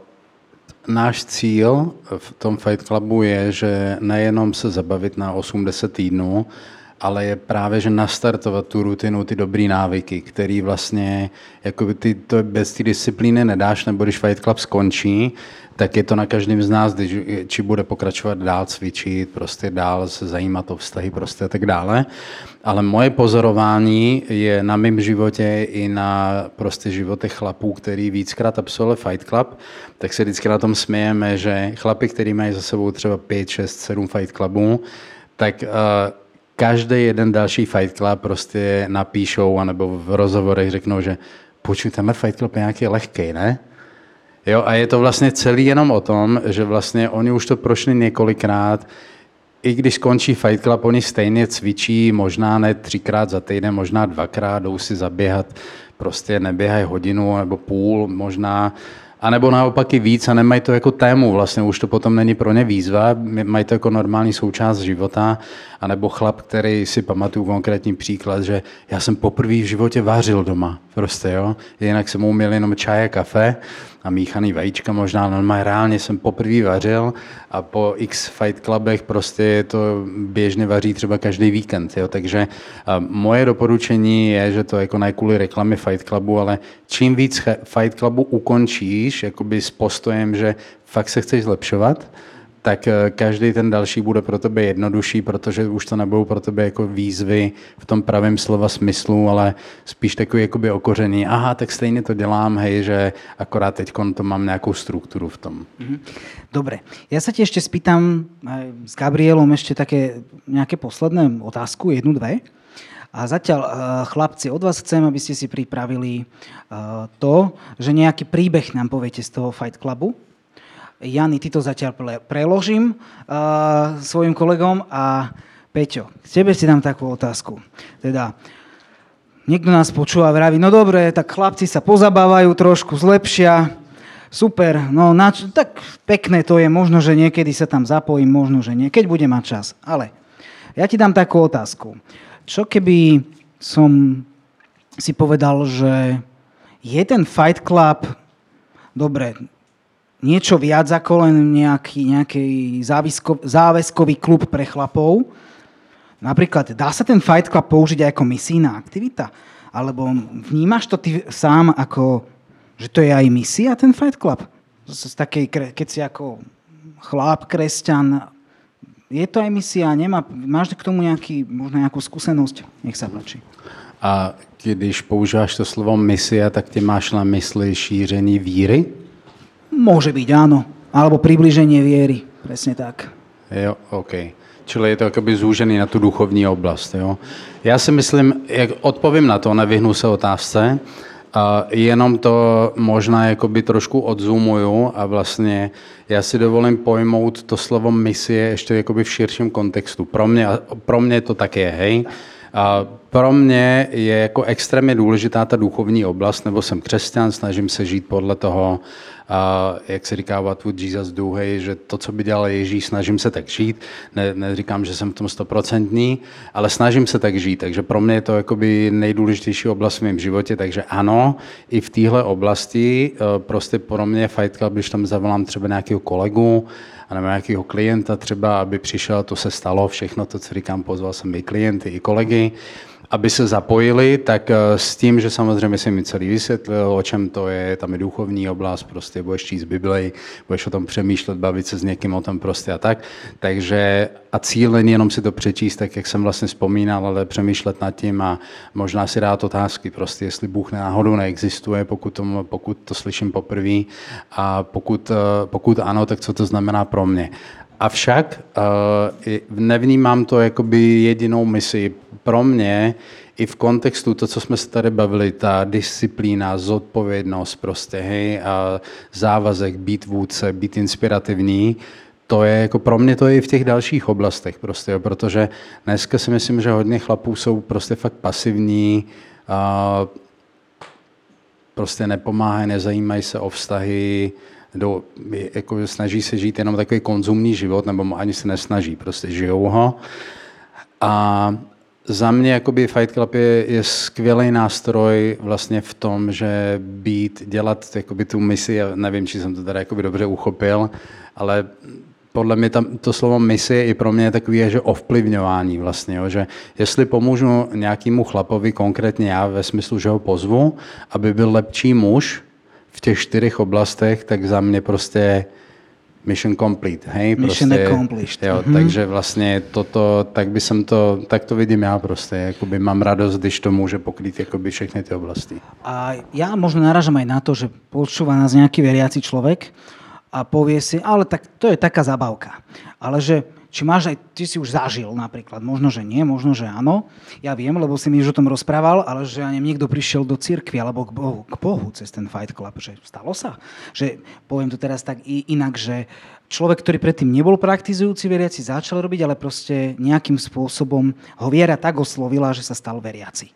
náš cíl v tom Fight Clubu je, že nejenom se zabavit na 80 týdnů, ale je právě, že nastartovat tu rutinu, ty dobrý návyky, který vlastně, jako ty to bez té disciplíny nedáš, nebo když Fight Club skončí, tak je to na každém z nás, když, či bude pokračovat dál cvičit, prostě dál se zajímat o vztahy prostě a tak dále. Ale moje pozorování je na mém životě i na prostě životech chlapů, který víckrát absolvovali Fight Club, tak se vždycky na tom smějeme, že chlapy, který mají za sebou třeba 5, 6, 7 Fight Clubů, tak uh, každý jeden další Fight Club prostě napíšou, anebo v rozhovorech řeknou, že počuj, tenhle Fight Club je nějaký lehký, ne? Jo, a je to vlastně celý jenom o tom, že vlastně oni už to prošli několikrát, i když skončí Fight Club, oni stejně cvičí, možná ne třikrát za týden, možná dvakrát, jdou si zaběhat, prostě neběhají hodinu nebo půl, možná a nebo naopak i víc a nemají to jako tému, vlastně už to potom není pro ně výzva, mají to jako normální součást života, a nebo chlap, který si pamatuju konkrétní příklad, že já jsem poprvé v životě vařil doma, prostě jo, jinak jsem uměl jenom čaj a kafe, a míchaný vajíčka možná, normálně reálně jsem poprvé vařil a po x fight clubech prostě to běžně vaří třeba každý víkend, jo, takže moje doporučení je, že to jako ne kvůli reklamy fight clubu, ale čím víc fight clubu ukončíš, jakoby s postojem, že fakt se chceš zlepšovat, tak eh, každý ten další bude pro tebe jednodušší, protože už to nebudou pro tebe jako výzvy v tom pravém slova smyslu, ale spíš takový jakoby okořený. Aha, tak stejně to dělám, hej, že akorát teď to mám nějakou strukturu v tom. Mhm. Dobre, ja sa ti ešte spýtam s Gabrielom ešte také nejaké posledné otázku, jednu, dve. A zatiaľ, eh, chlapci, od vás chcem, aby ste si pripravili eh, to, že nejaký príbeh nám poviete z toho Fight Clubu, Jany, ty to zatiaľ preložím uh, svojim kolegom a Peťo, k tebe si dám takú otázku. Teda, niekto nás počúva a vraví, no dobre, tak chlapci sa pozabávajú trošku, zlepšia, super, no nač- tak pekné to je, možno, že niekedy sa tam zapojím, možno, že nie, keď bude mať čas. Ale ja ti dám takú otázku. Čo keby som si povedal, že je ten Fight Club, dobre, niečo viac ako len nejaký, nejaký závisko, záväzkový klub pre chlapov. Napríklad, dá sa ten Fight Club použiť aj ako misijná aktivita? Alebo vnímaš to ty sám ako, že to je aj misia, ten Fight Club? Z, z takej, keď si ako chlap, kresťan, je to aj misia? Nemá, máš k tomu nejaký, možno nejakú skúsenosť? Nech sa páči. A když používáš to slovo misia, tak ty máš na mysli šíření víry? Môže byť, áno. Alebo približenie viery. Presne tak. Jo, OK. Čili je to jakoby zúžený na tu duchovní oblast. Jo? Já si myslím, jak odpovím na to, nevyhnu se otázce, a jenom to možná jakoby trošku odzumuju a vlastně já si dovolím pojmout to slovo misie ještě jakoby v širším kontextu. Pro mě, pro mě to tak je, hej. A pro mě je jako extrémně důležitá ta duchovní oblast, nebo jsem křesťan, snažím se žít podle toho, a jak se říká, what would Jesus do, hej, že to, co by dělal Ježíš, snažím se tak žít. Ne, neříkám, že jsem v tom stoprocentní, ale snažím se tak žít. Takže pro mě je to jakoby nejdůležitější oblast v mém životě, takže ano, i v téhle oblasti e, prostě pro mě Fight Club, když tam zavolám třeba nějakého kolegu, nebo nějakého klienta třeba, aby přišel, to se stalo, všechno to, co říkám, pozval jsem i klienty, i kolegy, aby se zapojili, tak eh, s tím, že samozřejmě jsem mi celý vysvětlil, o čem to je, tam je duchovní oblast, prostě budeš číst Bibli, budeš o tom přemýšlet, bavit se s někým o tom prostě a tak. Takže a cíl není jenom si to přečíst, tak jak jsem vlastně vzpomínal, ale přemýšlet nad tím a možná si dát otázky, prostě jestli Bůh náhodou neexistuje, pokud to, pokud to slyším poprvé a pokud, eh, pokud ano, tak co to znamená pro mě. Avšak uh, nevnímám to jakoby jedinou misi. Pro mě i v kontextu to, co jsme se tady bavili, ta disciplína, zodpovědnost prostě, hej, a závazek, být vůdce, být inspirativní, to je jako pro mě to je i v těch dalších oblastech prostě, jo, protože dneska si myslím, že hodně chlapů jsou prostě fakt pasivní, a prostě nepomáhají, nezajímají se o vztahy, do, jako snaží se žít jenom takový konzumní život, nebo ani se nesnaží, prostě žijou ho. A za mě jakoby Fight Club je, je skvělý nástroj vlastně v tom, že být, dělat jakoby tu misi, já nevím, či jsem to tady jakoby dobře uchopil, ale podle mě tam to slovo misi je i pro mě takový, že ovplyvňování vlastně, jo, že jestli pomůžu nějakému chlapovi, konkrétně já ve smyslu, že ho pozvu, aby byl lepší muž v těch čtyřech oblastech, tak za mě prostě mission complete, hej? Mission prostě, accomplished. Jo, Mhm. takže vlastně toto, tak by jsem to, tak to vidím já prostě, jakoby mám radost, když to může pokrýt jakoby všechny ty oblasti. A ja možno naražam aj na to, že počúva nás nejaký veriaci človek a povie si, ale tak to je taká zabavka. Ale že či máš aj, ty si už zažil napríklad, možno, že nie, možno, že áno. Ja viem, lebo si mi už o tom rozprával, ale že neviem, niekto prišiel do cirkvi alebo k Bohu, k Bohu cez ten Fight Club, že stalo sa. Že poviem to teraz tak inak, že človek, ktorý predtým nebol praktizujúci veriaci, začal robiť, ale proste nejakým spôsobom ho viera tak oslovila, že sa stal veriaci.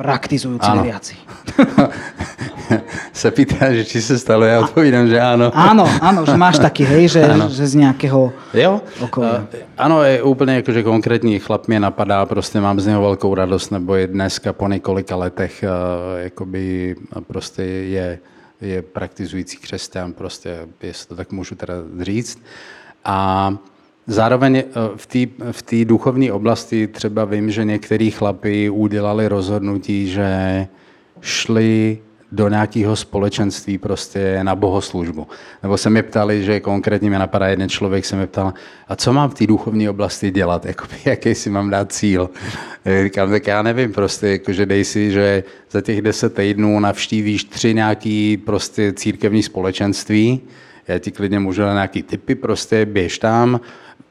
Praktizujúci Áno. veriaci. [laughs] se pýtá, že či se stalo, já odpovídám, že ano. Áno, áno, že máš taký, hej, že, že z nejakého... Jo, Okolia. Ano, je úplně jakože konkrétní chlap mě napadá, prostě mám z něho velkou radost, nebo je dneska po několika letech, jakoby prostě je, je praktizující křesťan, prostě, jestli to tak můžu teda říct. A zároveň eh, v té v duchovní oblasti třeba vím, že některý chlapi udělali rozhodnutí, že šli do nějakého společenství prostě na bohoslužbu. Nebo se mě ptali, že konkrétně mě napadá jeden člověk, se mě ptal, a co mám v té duchovní oblasti dělat, [laughs] jakoby, jaký si mám dát cíl. Já Říkám, tak já nevím, prostě, jakože dej si, že za těch deset týdnů navštívíš tři nějaký prostě církevní společenství, já ti klidně můžu dát nějaký typy, prostě běž tam,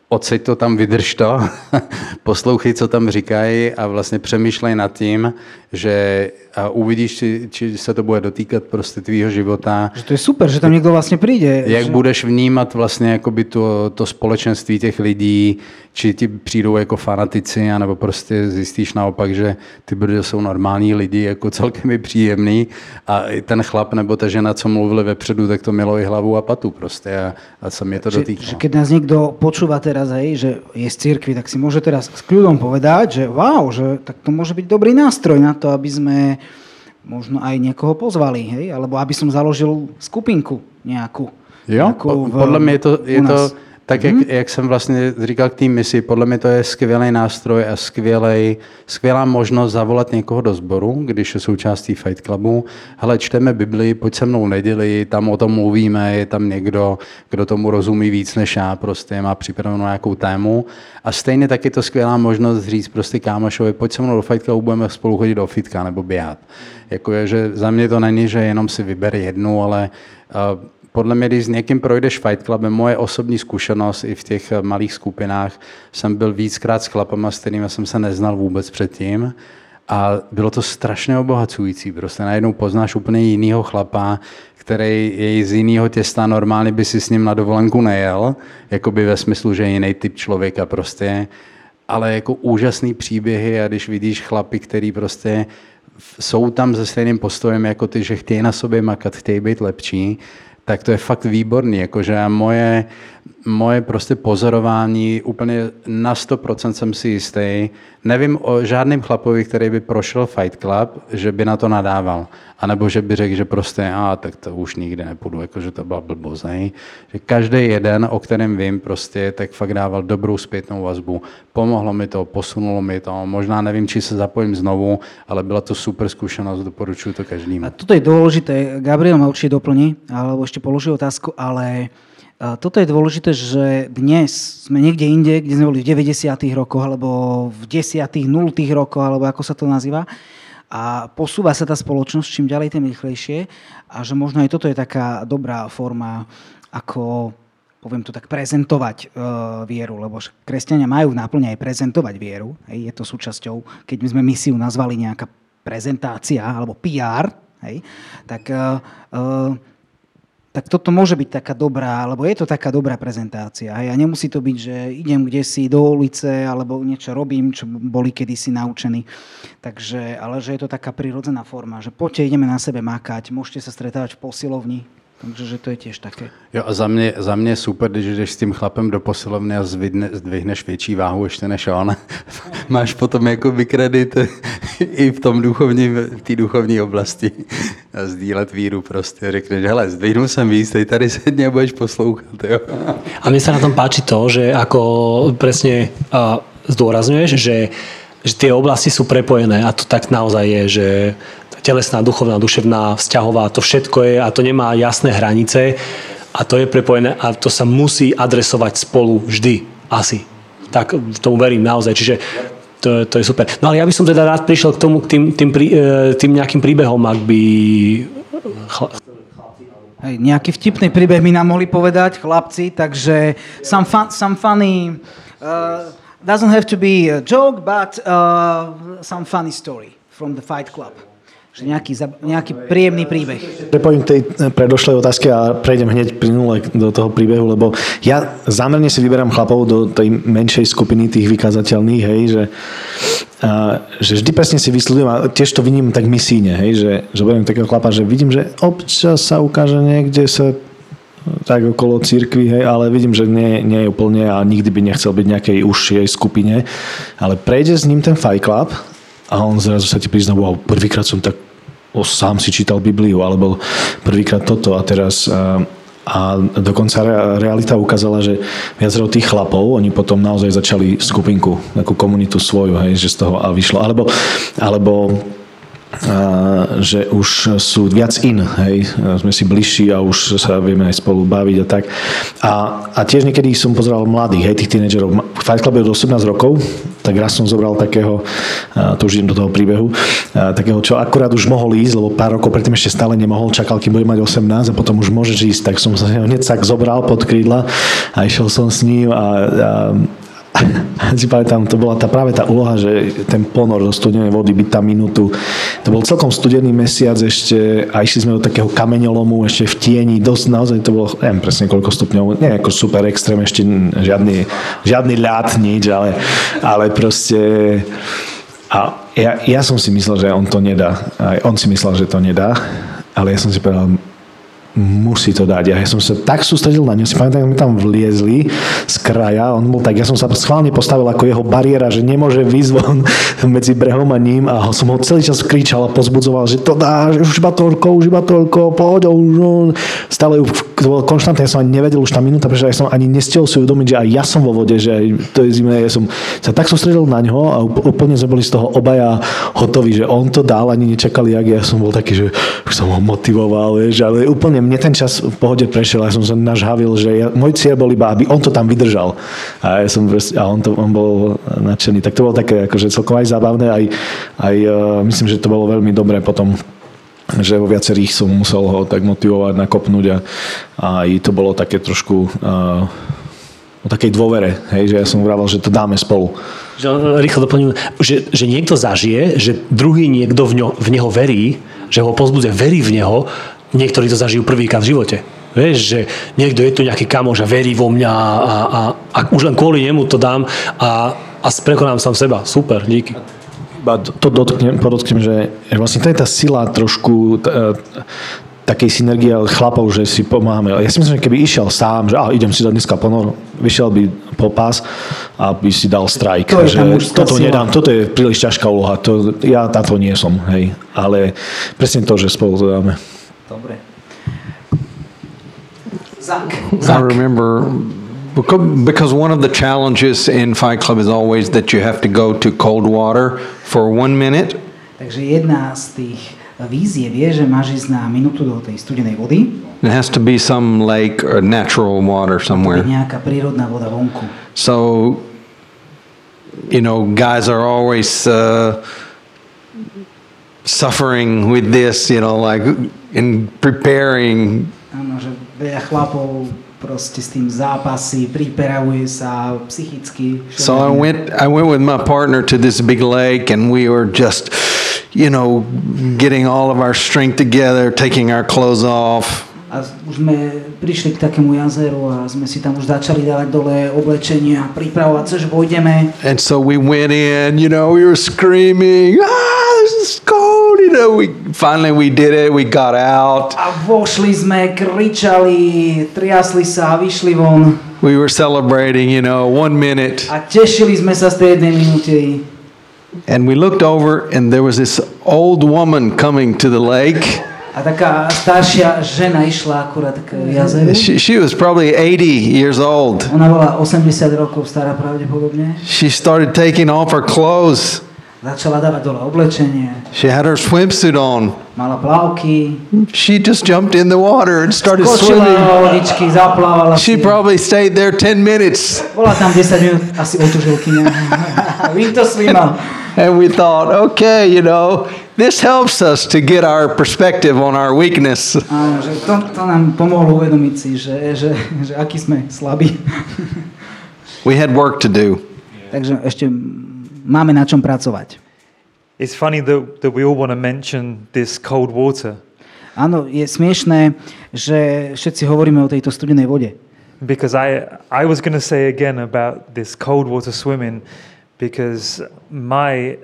odseď to tam, vydrž to, [laughs] poslouchej, co tam říkají a vlastně přemýšlej nad tím, že a uvidíš, či, či se to bude dotýkat prostě tvýho života, Že to je super, že tam niekto vlastne príde. jak že... budeš vnímat vlastně jakoby to, to společenství těch lidí, či ti přijdou jako fanatici, anebo prostě zjistíš naopak, že ty brdo jsou normální lidi, jako celkem je příjemný a i ten chlap nebo ta žena, co mluvili vepředu, tak to mělo i hlavu a patu prostě a, a se mě to Že, dotýkalo. že keď nás niekto počúva teraz, hej, že je z cirkvi, tak si môže teraz s kľudom povedať, že wow, že tak to môže byť dobrý nástroj na to, aby sme možno aj niekoho pozvali, hej, alebo aby som založil skupinku nejakú. Jo, nejakú v- podle mě je to, je to. Tak, jak, jak jsem vlastně říkal k té misi, podle mě to je skvělý nástroj a skvělej, skvělá možnost zavolat někoho do sboru, když je součástí Fight Clubu. Hele, čteme Bibli, pojď se mnou neděli, tam o tom mluvíme, je tam někdo, kdo tomu rozumí víc než já, prostě má připravenou nějakou tému. A stejně tak je to skvělá možnost říct prostě kámošovi, pojď se mnou do Fight Clubu, budeme spolu chodit do fitka nebo běhat. Jako je, že za mě to není, že jenom si vyber jednu, ale uh, podle mě, když s někým projdeš Fight Clubem, moje osobní zkušenost i v těch eh, malých skupinách, jsem byl víckrát s chlapama, s kterými jsem se neznal vůbec předtím. A bylo to strašně obohacující. Prostě najednou poznáš úplně jinýho chlapa, který je z jiného těsta, normálně by si s ním na dovolenku nejel, jakoby ve smyslu, že je jiný typ člověka prostě, ale jako úžasný příběhy a když vidíš chlapy, který prostě jsou tam se stejným postojem jako ty, že chtějí na sobě makat, chtějí být lepší, tak to je fakt výborný. Jakože moje, moje prostě pozorování úplně na 100% jsem si jistý. Nevím o žádném chlapovi, který by prošel Fight Club, že by na to nadával. A nebo že by řekl, že prostě, a tak to už nikdy nepůjdu, jakože to byla blbost. Že každý jeden, o kterém vím, prostě tak fakt dával dobrou zpětnou vazbu. Pomohlo mi to, posunulo mi to. Možná nevím, či se zapojím znovu, ale byla to super zkušenost, doporučuji to každému. A toto je dôležité, Gabriel ma určite doplní, alebo ešte položí otázku, ale toto je dôležité, že dnes sme niekde inde, kde sme boli v 90. rokoch, alebo v 10. 0. rokoch, alebo ako sa to nazýva. A posúva sa tá spoločnosť čím ďalej, tým rýchlejšie. A že možno aj toto je taká dobrá forma, ako poviem to tak, prezentovať e, vieru, lebo kresťania majú náplne aj prezentovať vieru. Hej, je to súčasťou, keď sme misiu nazvali nejaká prezentácia alebo PR, hej, tak, e, e, tak toto môže byť taká dobrá, alebo je to taká dobrá prezentácia. A nemusí to byť, že idem kde si do ulice, alebo niečo robím, čo boli kedysi naučení. Takže, ale že je to taká prirodzená forma, že poďte, ideme na sebe makať, môžete sa stretávať v posilovni, Takže že to je tiež také. Jo a za mě, za mě super, když jdeš s tím chlapem do posilovny a zvidne, zdvihneš větší váhu ještě než on. [laughs] Máš potom jakoby kredit [laughs] i v tom duchovním, v té duchovní oblasti a sdílet víru prostě. Řekneš, hele, zdvihnu jsem víc, teď tady sedně a budeš poslouchat. Jo. A mne sa na tom páči to, že ako presne uh, zdôrazňuješ, že, že tie oblasti sú prepojené a to tak naozaj je, že telesná, duchovná, duševná, vzťahová, to všetko je a to nemá jasné hranice a to je prepojené a to sa musí adresovať spolu vždy. Asi. Tak tomu verím naozaj. Čiže to, to je super. No ale ja by som teda rád prišiel k tomu, k tým, tým, e, tým nejakým príbehom, ak by... Hej, nejaký vtipný príbeh mi nám mohli povedať chlapci, takže some, fun, some funny... Uh, doesn't have to be a joke, but uh, some funny story from the Fight Club. Že nejaký, nejaký príjemný príbeh. Prepojím tej predošlej otázky a prejdem hneď plynule do toho príbehu, lebo ja zámerne si vyberám chlapov do tej menšej skupiny tých vykázateľných, hej, že, a, že vždy presne si vysľudujem a tiež to vidím tak misíne, hej, že, že budem takého chlapa, že vidím, že občas sa ukáže niekde sa tak okolo církvy, hej, ale vidím, že nie, nie je úplne a nikdy by nechcel byť nejakej užšej skupine, ale prejde s ním ten Fight Club a on zrazu sa ti prizná, wow, prvýkrát som tak o, sám si čítal Bibliu, alebo prvýkrát toto a teraz a, a dokonca realita ukázala, že viacero tých chlapov, oni potom naozaj začali skupinku, takú komunitu svoju, hej, že z toho a vyšlo. Alebo, alebo že už sú viac in, hej, sme si bližší a už sa vieme aj spolu baviť a tak. A, a tiež niekedy som pozeral mladých, hej, tých tínedžerov. Fight Club je od 18 rokov, tak raz som zobral takého, to už idem do toho príbehu, takého, čo akurát už mohol ísť, lebo pár rokov predtým ešte stále nemohol, čakal, kým bude mať 18 a potom už môžeš ísť, tak som sa hneď tak zobral pod krídla a išiel som s ním a, a [laughs] si pamätám, to bola tá, práve tá úloha, že ten ponor do studenej vody byť tam minútu. To bol celkom studený mesiac ešte a išli sme do takého kameňolomu ešte v tieni, dosť naozaj to bolo, neviem presne koľko stupňov, nie ako super extrém, ešte žiadny, žiadny ľad, nič, ale, ale proste a ja, ja som si myslel, že on to nedá. Aj on si myslel, že to nedá, ale ja som si povedal, musí to dať. Ja som sa tak sústredil na ňu, si pamätám, my tam vliezli z kraja, on bol tak, ja som sa schválne postavil ako jeho bariéra, že nemôže výsť von [laughs] medzi brehom a ním a som ho celý čas kričal a pozbudzoval, že to dá, že už iba toľko, už iba toľko, poď, už, stále to bolo konštantné, ja som ani nevedel už tá minúta, pretože ja som ani nestiel si uvedomiť, že aj ja som vo vode, že to je zimné, ja som sa tak sústredil na ňo a úplne sme boli z toho obaja hotoví, že on to dal, ani nečakali, jak ja som bol taký, že už som ho motivoval, vieš, ale úplne mne ten čas v pohode prešiel, ja som sa nažhavil, že ja, môj cieľ bol iba, aby on to tam vydržal. A, ja som a on, to, on bol nadšený. Tak to bolo také akože celkom aj zábavné, aj, aj uh, myslím, že to bolo veľmi dobré potom že vo viacerých som musel ho tak motivovať, nakopnúť a, a aj to bolo také trošku uh, o takej dôvere, hej, že ja som vravel, že to dáme spolu. Že, rýchlo doplním, že, že niekto zažije, že druhý niekto v, ňo, v neho verí, že ho pozbudzuje, verí v neho niektorí to zažijú prvýkrát v živote. Vieš, že niekto je tu nejaký kamoš a verí vo mňa a, a, a už len kvôli nemu to dám a, a prekonám sám seba. Super, díky. Iba to dotknem, podotknem, že vlastne to je tá sila trošku takej synergie chlapov, že si pomáhame. Ja si myslím, že keby išiel sám, že ah, idem si dať dneska ponor, vyšiel by po pás a by si dal strajk. To že toto sila. nedám, toto je príliš ťažká úloha, to, ja táto nie som, hej. Ale presne to, že spolu to dáme. Dobre. Zach. I remember because one of the challenges in Fight Club is always that you have to go to cold water for one minute. Takže jedna z tých že máš ísť na minútu do tej studenej vody. It has to be some lake or natural water somewhere. Nejaká prírodná voda vonku. So, you know, guys are always uh, suffering with this, you know, like in preparing. Áno, že veľa chlapov proste s tým zápasy, pripravuje sa psychicky. So I went, I went with my partner to this big lake and we were just, you know, getting all of our strength together, taking our clothes off. A už sme prišli k takému jazeru a sme si tam už začali dávať dole pripravovať, že vojdeme. And so we went in, you know, we were screaming, ah, this is cold, you know, we finally we did it. We got out. A vošli sme, kričali, triasli sa, vyšli von We were celebrating, you know, one minute. a tešili sme sa z tej jednej minúty. And we looked over, and there was this old woman coming to the lake. A taká staršia žena išla akurát k jazeru. She, she was probably 80 years old. Ona bola 80 rokov stará pravdepodobne. She started taking off her clothes. Začala dávať dole oblečenie. She had her swimsuit on. Mala plavky. She just jumped in the water and started Skočila swimming. vodičky, zaplávala She si. probably stayed there 10 minutes. Bola tam 10 minút, asi otužilkyňa. [laughs] Vím to svima. And we thought, okay, you know, this helps us to get our perspective on our weakness. Áno, že to, to nám pomohlo uvedomiť si, že, že, že aký sme slabí. We had work to do. Takže ešte máme na čom pracovať. It's funny that, that we all want to mention this cold water Áno, je smiešné, že všetci hovoríme o tejto studenej vode. because I, I was going to say again about this cold water swimming because my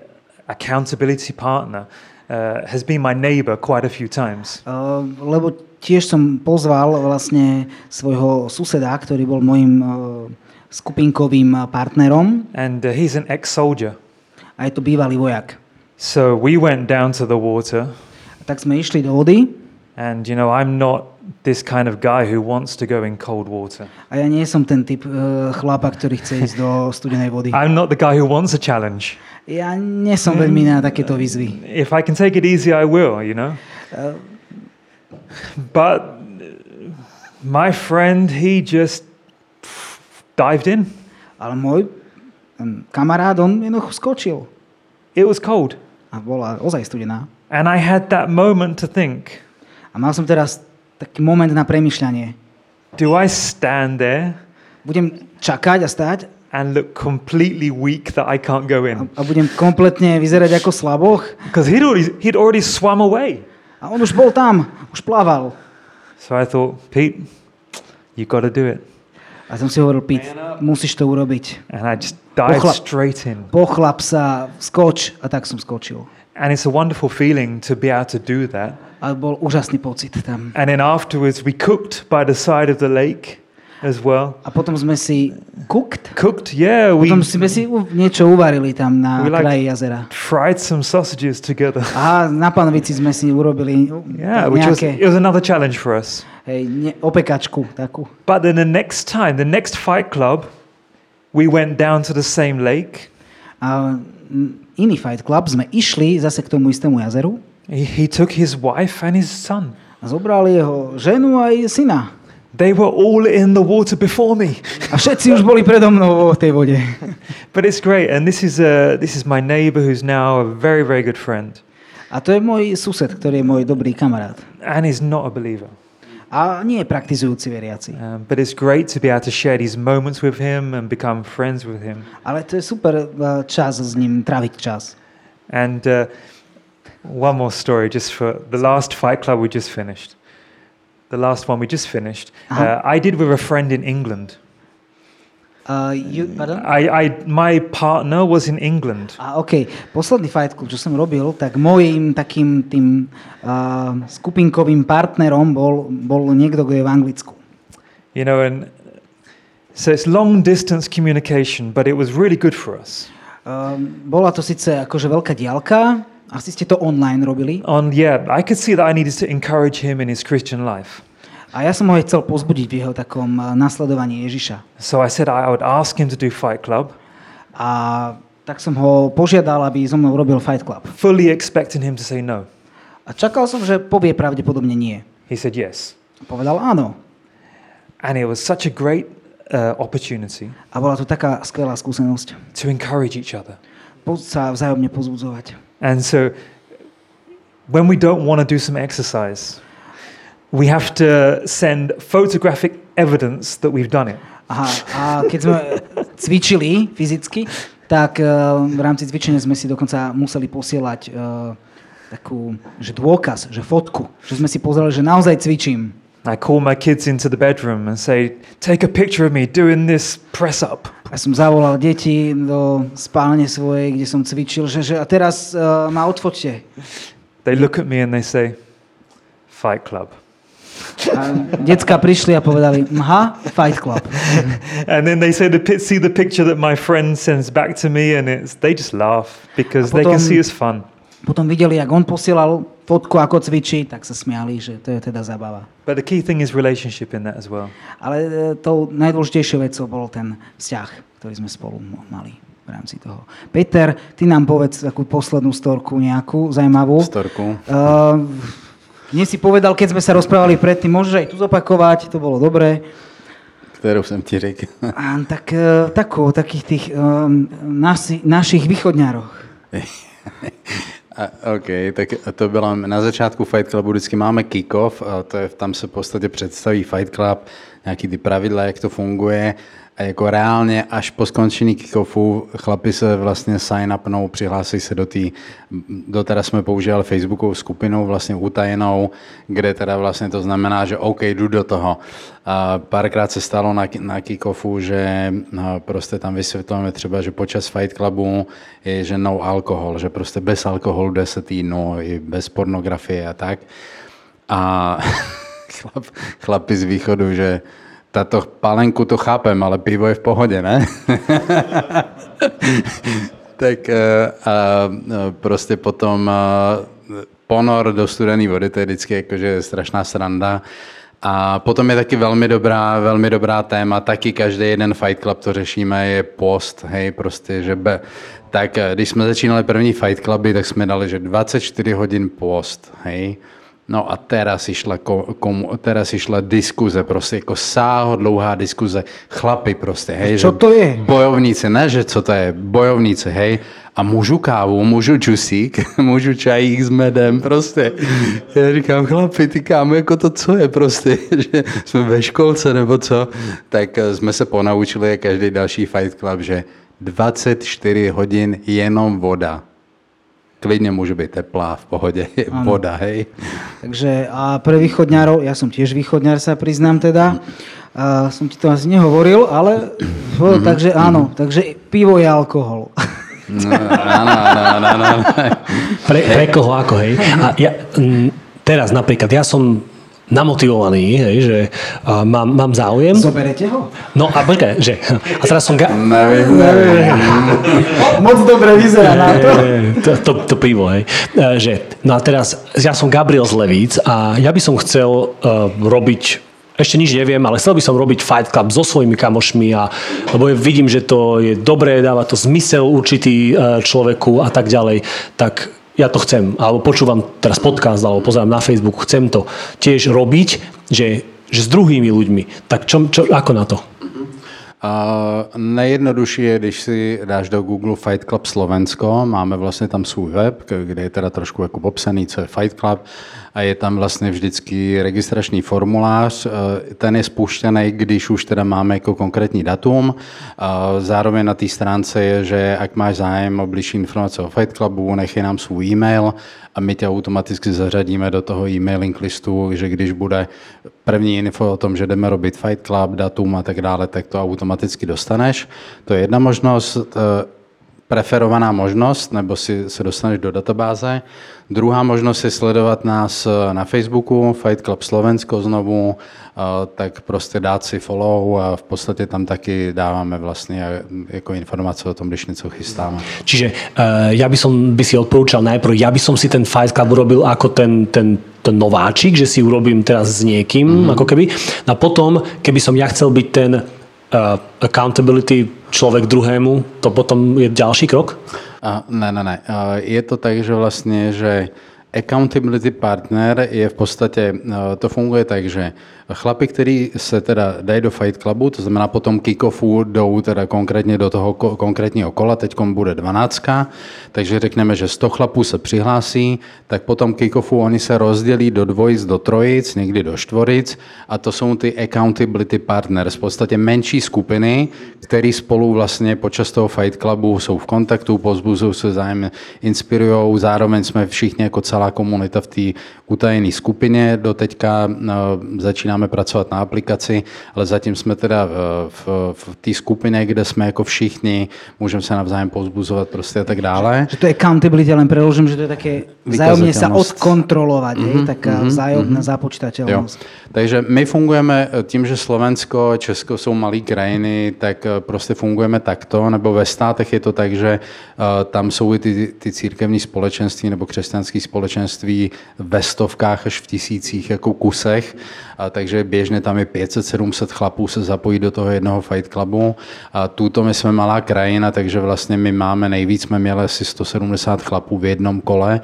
accountability partner uh, has been my neighbor quite a few times. Uh, lebo tiež som pozval vlastne svojho suseda, ktorý bol môjim uh, skupinkovým uh, partnerom And uh, he's an ex soldier. a je to bývalý vojak. So we went down to the water, A tak sme išli do vody and you know, I'm not this kind of guy who wants to go in cold water. a ja nie som ten typ uh, chlapa, ktorý chce ísť do [laughs] studenej vody. I'm not the guy who wants a challenge. Ja nie som veľmi na takéto výzvy. If I can take it easy, I will, you know. But uh, my friend, he just dived in. Ale môj um, kamarát, on jednoducho skočil. It was cold. A bola ozaj studená. And I had that moment to think A mal som teraz taký moment na premyšľanie. do I stand there Budem čakať a stáť and look completely weak that I can't go in? a budem kompletne vyzerať ako slaboch. Because he'd already, he'd already swum away. A on už bol tam, už plával. So I thought, Pete, you got to do it. A som si hovoril, Pete, musíš to urobiť. And I just dived Pochla- straight in. Pochlap sa, skoč. A tak som skočil. And it's a wonderful feeling to be able to do that. A bol úžasný pocit tam. And then afterwards, we cooked by the side of the lake as well. A potom sme si cooked. Cooked, yeah, we Potom sme si niečo uvarili tam na We like- kraji jazera. fried some sausages together. A na panovici sme si urobili Yeah, tak which was nejaké, it was another challenge for us. Hej, ne, opekačku takú. But then the next time, the next fight club, we went down to the same lake. A mm, iný fight club sme išli zase k tomu istému jazeru He, he took his wife and his son. a zobrali jeho ženu a aj syna. They were all in the water before me. A všetci už boli predo mnou vo tej vode. [laughs] But it's great, and this is uh, this is my neighbor who's now a very very good friend, A to je môj sused, ktorý je môj dobrý kamarát. and he's not a believer. A nie praktizujúci veriaci. Um, but it's great to be able to share these moments with him and become friends with him. Ale to je super uh, čas s ním, tráviť čas. And uh, one more story, just for the last fight club we just finished. The last one we just finished. Uh, I did with a friend in England. Uh, you, pardon? I, I, my partner was in England. A OK, posledný fight club, čo som robil, tak môjim takým tým uh, skupinkovým partnerom bol, bol niekto, kto je v Anglicku. You know, and so it's long distance communication, but it was really good for us. Uh, bola to síce akože veľká diálka, asi ste to online robili. On yeah, I could see that I needed to encourage him in his Christian life. A ja som ho chcel pozbudiť v jeho takom uh, nasledovaní Ježiša. So I said I would ask him to do Fight Club, A tak som ho požiadal, aby so mnou robil Fight Club. fully expecting him to say no. A čakal som, že povie pravdepodobne nie. He said yes. A povedal áno. And it was such a great uh, opportunity A bola to taká skvelá skúsenosť. to encourage each other. Po, sa vzájomne pozbudzovať. And so when we don't want to do some exercise, we have to send photographic evidence that we've done it. Aha, a keď sme cvičili fyzicky, tak uh, v rámci cvičenia sme si dokonca museli posielať uh, takú, že dôkaz, že fotku, že sme si pozreli, že naozaj cvičím. I call my kids into the bedroom and say, Take a picture of me doing this press up. Ja som zavolal deti do spálne svojej, kde som cvičil, že, že a teraz uh, ma odfočte. they look at me and they say, Fight Club. A decka prišli a povedali, aha, Fight Club. and then they say the see the picture that my friend sends back to me, and it's they just laugh because they can potom- see it's fun. Potom videli, jak on posielal fotku, ako cvičí, tak sa smiali, že to je teda zabava. But the key thing is relationship in that as well. Ale e, tou najdôležitejšou vecou bol ten vzťah, ktorý sme spolu mali v rámci toho. Peter, ty nám povedz takú poslednú storku nejakú, zaujímavú. Storku. Uh, dnes si povedal, keď sme sa rozprávali predtým, môžeš aj tu zopakovať, to bolo dobré. Kterou jsem ti řekl. A, tak uh, takú, o takých tých um, nasi, našich východňároch. [laughs] A, OK, tak to bylo na začátku Fight Clubu, vždycky máme kick-off, to je, tam se v podstatě představí Fight Club, nějaký ty pravidla, jak to funguje a jako reálně až po skončení kick-offu chlapi se vlastně sign upnou, přihlásí se do té, do teda jsme používali Facebookovou skupinu vlastně utajenou, kde teda vlastně to znamená, že OK, jdu do toho. A párkrát se stalo na, na kick-offu, že no, prostě tam vysvětlujeme třeba, že počas Fight Clubu je, že no alkohol, že prostě bez alkoholu 10 týdnů, i bez pornografie a tak. A [laughs] chlap, chlapi z východu, že tato palenku to chápem, ale pivo je v pohodě, ne? [laughs] tak eh, a, a prostě potom a, ponor do studené vody, to je vždycky jakože strašná sranda. A potom je taky velmi dobrá, velmi dobrá téma, taky každý jeden Fight Club to řešíme, je post, hej, prostě, že be, tak když jsme začínali první Fight Cluby, tak jsme dali, že 24 hodin post, hej, No a teraz išla, ko, komu, teraz išla diskuze, prostě jako sáhodlouhá diskuze, chlapy prostě, hej. Že to je? Bojovníci, ne, že co to je, bojovníci, hej. A můžu kávu, můžu džusík, [laughs] můžu čajík s medem, prostě. Já říkám, chlapi, ty kámo, jako to co je prostě, [laughs] že jsme ve školce nebo co, tak eh, jsme se ponaučili, každý další Fight Club, že 24 hodin jenom voda. Klidně může být teplá, v pohodě, [laughs] je voda, hej. Takže a pre východňárov, ja som tiež východňár, sa priznám teda, a som ti to asi nehovoril, ale mm-hmm. takže áno, takže pivo je alkohol. No, áno, áno, áno, áno. Pre, pre koho ako, hej? A ja, m, teraz napríklad, ja som namotivovaný, hej, že a, mám, mám záujem. Zoberete ho? No a počkaj, že... A teraz som... Ga- Nevím, nevím. Moc dobre vyzerá na to. to, to, to pivo, hej. E, Že, no a teraz, ja som Gabriel z Levíc a ja by som chcel uh, robiť ešte nič neviem, ale chcel by som robiť Fight Club so svojimi kamošmi, a, lebo vidím, že to je dobré, dáva to zmysel určitý e, človeku a tak ďalej, tak ja to chcem, alebo počúvam teraz podcast, alebo pozerám na Facebook, chcem to tiež robiť, že, že s druhými ľuďmi. Tak čo, čo, ako na to? Uh, nejjednodušší je, když si dáš do Google Fight Club Slovensko, máme vlastně tam svůj web, kde je teda trošku jako popsaný, co je Fight Club a je tam vlastně vždycky registrační formulář. Uh, ten je spuštěný, když už teda máme jako konkrétní datum. Uh, zároveň na té stránce je, že ak máš zájem o blížší informace o Fight Clubu, nechej nám svůj e-mail a my tě automaticky zařadíme do toho e-mailing listu, že když bude první info o tom, že jdeme robit Fight Club, datum a tak dále, tak to automaticky dostaneš. To je jedna možnost, preferovaná možnost, nebo si se dostaneš do databáze. Druhá možnost je sledovat nás eh, na Facebooku, Fight Club Slovensko znovu, eh, tak prostě dát si follow a v podstatě tam taky dáváme vlastně jako informace o tom, když něco chystáme. Čiže uh, ja by som by si odporúčal najprv, ja by som si ten Fight Club urobil ako ten, ten, ten nováčik, že si urobím teraz s niekým, mm-hmm. ako keby. A potom, keby som ja chcel byť ten accountability človek druhému, to potom je ďalší krok? A, ne, ne, ne. A je to tak, že vlastně, že accountability partner je v podstatě, eh, to funguje tak, že chlapi, který se teda dají do Fight Clubu, to znamená potom kick-offu jdou teda konkrétně do toho ko- konkrétního kola, teď bude 12, takže řekneme, že 100 chlapů se přihlásí, tak potom kick-offu oni se rozdělí do dvojic, do trojic, někdy do čtvoric a to jsou ty accountability partners, v podstatě menší skupiny, který spolu vlastně počas toho Fight Clubu jsou v kontaktu, pozbuzují se zájem, inspirují, zároveň jsme všichni jako celá komunita v té utajené skupině. Do teďka začínáme pracovat na aplikaci, ale zatím jsme teda v, v té skupině, kde jsme jako všichni, můžeme se navzájem pozbuzovat prostě a tak dále. Že to je accountability, len preložím, že to je také vzájomně se odkontrolovat, mm-hmm, taká mm-hmm, vzájomná mm-hmm. započítatelnost. Takže my fungujeme tím, že Slovensko a Česko jsou malé krajiny, tak prostě fungujeme takto, nebo ve státech je to tak, že tam jsou i ty, ty církevní společenství nebo křesťanské společenství ve stovkách až v tisících jako kusech, a takže běžně tam je 500-700 chlapů se zapojí do toho jednoho fight clubu. A tuto my jsme malá krajina, takže vlastně my máme nejvíc, jsme měli asi 170 chlapů v jednom kole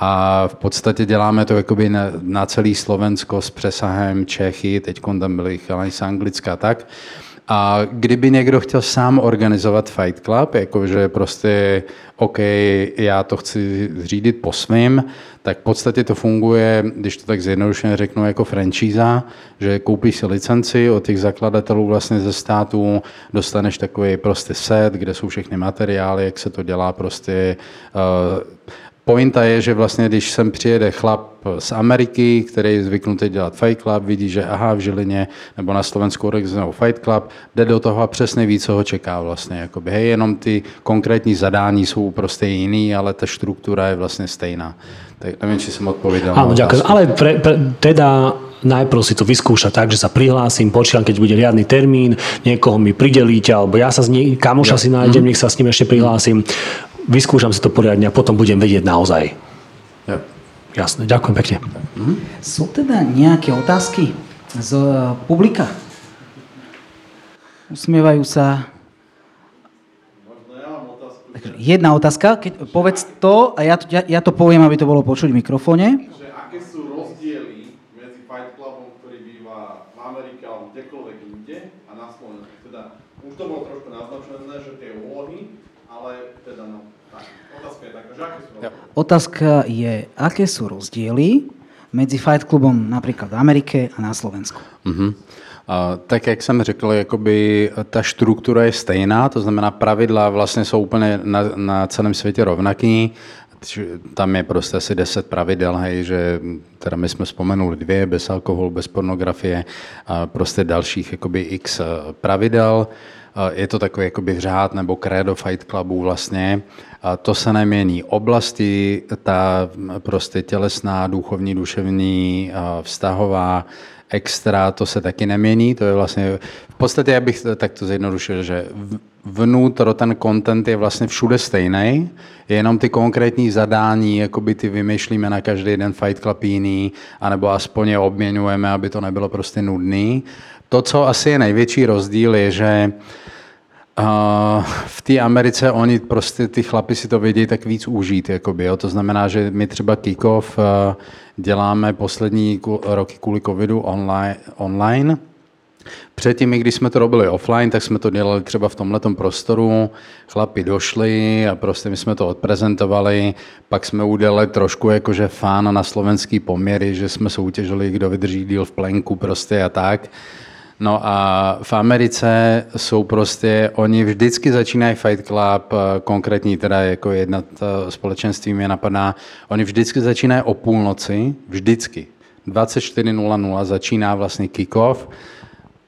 a v podstatě děláme to jakoby na, na celý Slovensko s přesahem Čechy, teď tam byli chalani z Anglicka tak. A kdyby někdo chtěl sám organizovat Fight Club, jakože prostě OK, já to chci řídit po svým, tak v podstatě to funguje, když to tak zjednodušeně řeknu, jako franšíza, že koupíš si licenci od těch zakladatelů vlastně ze státu, dostaneš takový prostě set, kde jsou všechny materiály, jak se to dělá prostě uh, Pointa je, že vlastně, když sem přijede chlap z Ameriky, který je zvyknutý dělat Fight Club, vidí, že aha, v Žilině nebo na Slovensku organizují Fight Club, jde do toho a přesně ví, co ho čeká vlastně. Jakoby, hej, jenom ty konkrétní zadání jsou prostě jiný, ale ta štruktúra je vlastně stejná. Tak neviem, či som odpovedal. Áno, ďakujem. Ale pre, pre, teda najprv si to vyskúša tak, že sa prihlásim, počkám, keď bude riadny termín, niekoho mi pridelíte, alebo ja sa z nie, kamoša ja. si nájdem, mm. nech sa s ním ešte prihlásim vyskúšam si to poriadne a potom budem vedieť naozaj. Ja. Jasné, ďakujem pekne. Mhm. Sú teda nejaké otázky z eh, publika? Usmievajú sa. Jedna otázka, keď, povedz to a ja to, ja, ja to poviem, aby to bolo počuť v mikrofóne. Že aké sú rozdiely medzi Fight Clubom, ktorý býva v Amerike alebo kdekoľvek inde a na Slovensku? Teda, už to bolo trošku naznačené, že tie úlohy, ale teda no, Otázka je aké sú rozdiely medzi Fight Clubom napríklad v Amerike a na Slovensku. Uh-huh. Uh, tak jak jsem řekl, jakoby ta štruktúra je stejná, to znamená pravidla vlastně jsou úplně na, na celém světě rovnaký. Tam je prostě asi 10 pravidel, hej, že teda my jsme vzpomenuli dvě, bez alkoholu, bez pornografie a prostě dalších jakoby x pravidel. Je to takový jakoby řád nebo credo Fight Clubu vlastně. A to se nemění. Oblasti, ta prostě tělesná, duchovní, duševní, vztahová, extra, to se taky nemění. To je vlastně, v podstatě já bych to takto zjednodušil, že vnútro ten content je vlastně všude stejný, jenom ty konkrétní zadání, jakoby ty vymýšlíme na každý den Fight Club jiný, anebo aspoň je obměňujeme, aby to nebylo prostě nudný. To, co asi je největší rozdíl, je, že v té Americe oni prostě, ty chlapi si to vědí tak víc užít, jakoby, jo. to znamená, že my třeba Kikov děláme poslední roky kvůli covidu online, online. Předtím, když jsme to robili offline, tak jsme to dělali třeba v tomhletom prostoru. Chlapi došli a prostě my jsme to odprezentovali. Pak jsme udělali trošku jakože fán na slovenský poměry, že jsme soutěžili, kdo vydrží díl v plenku prostě a tak. No a v Americe jsou prostě, oni vždycky začínají Fight Club, eh, konkrétní teda jako jedna společenství mě napadá, oni vždycky začínají o půlnoci, vždycky. 24.00 začíná vlastně kick-off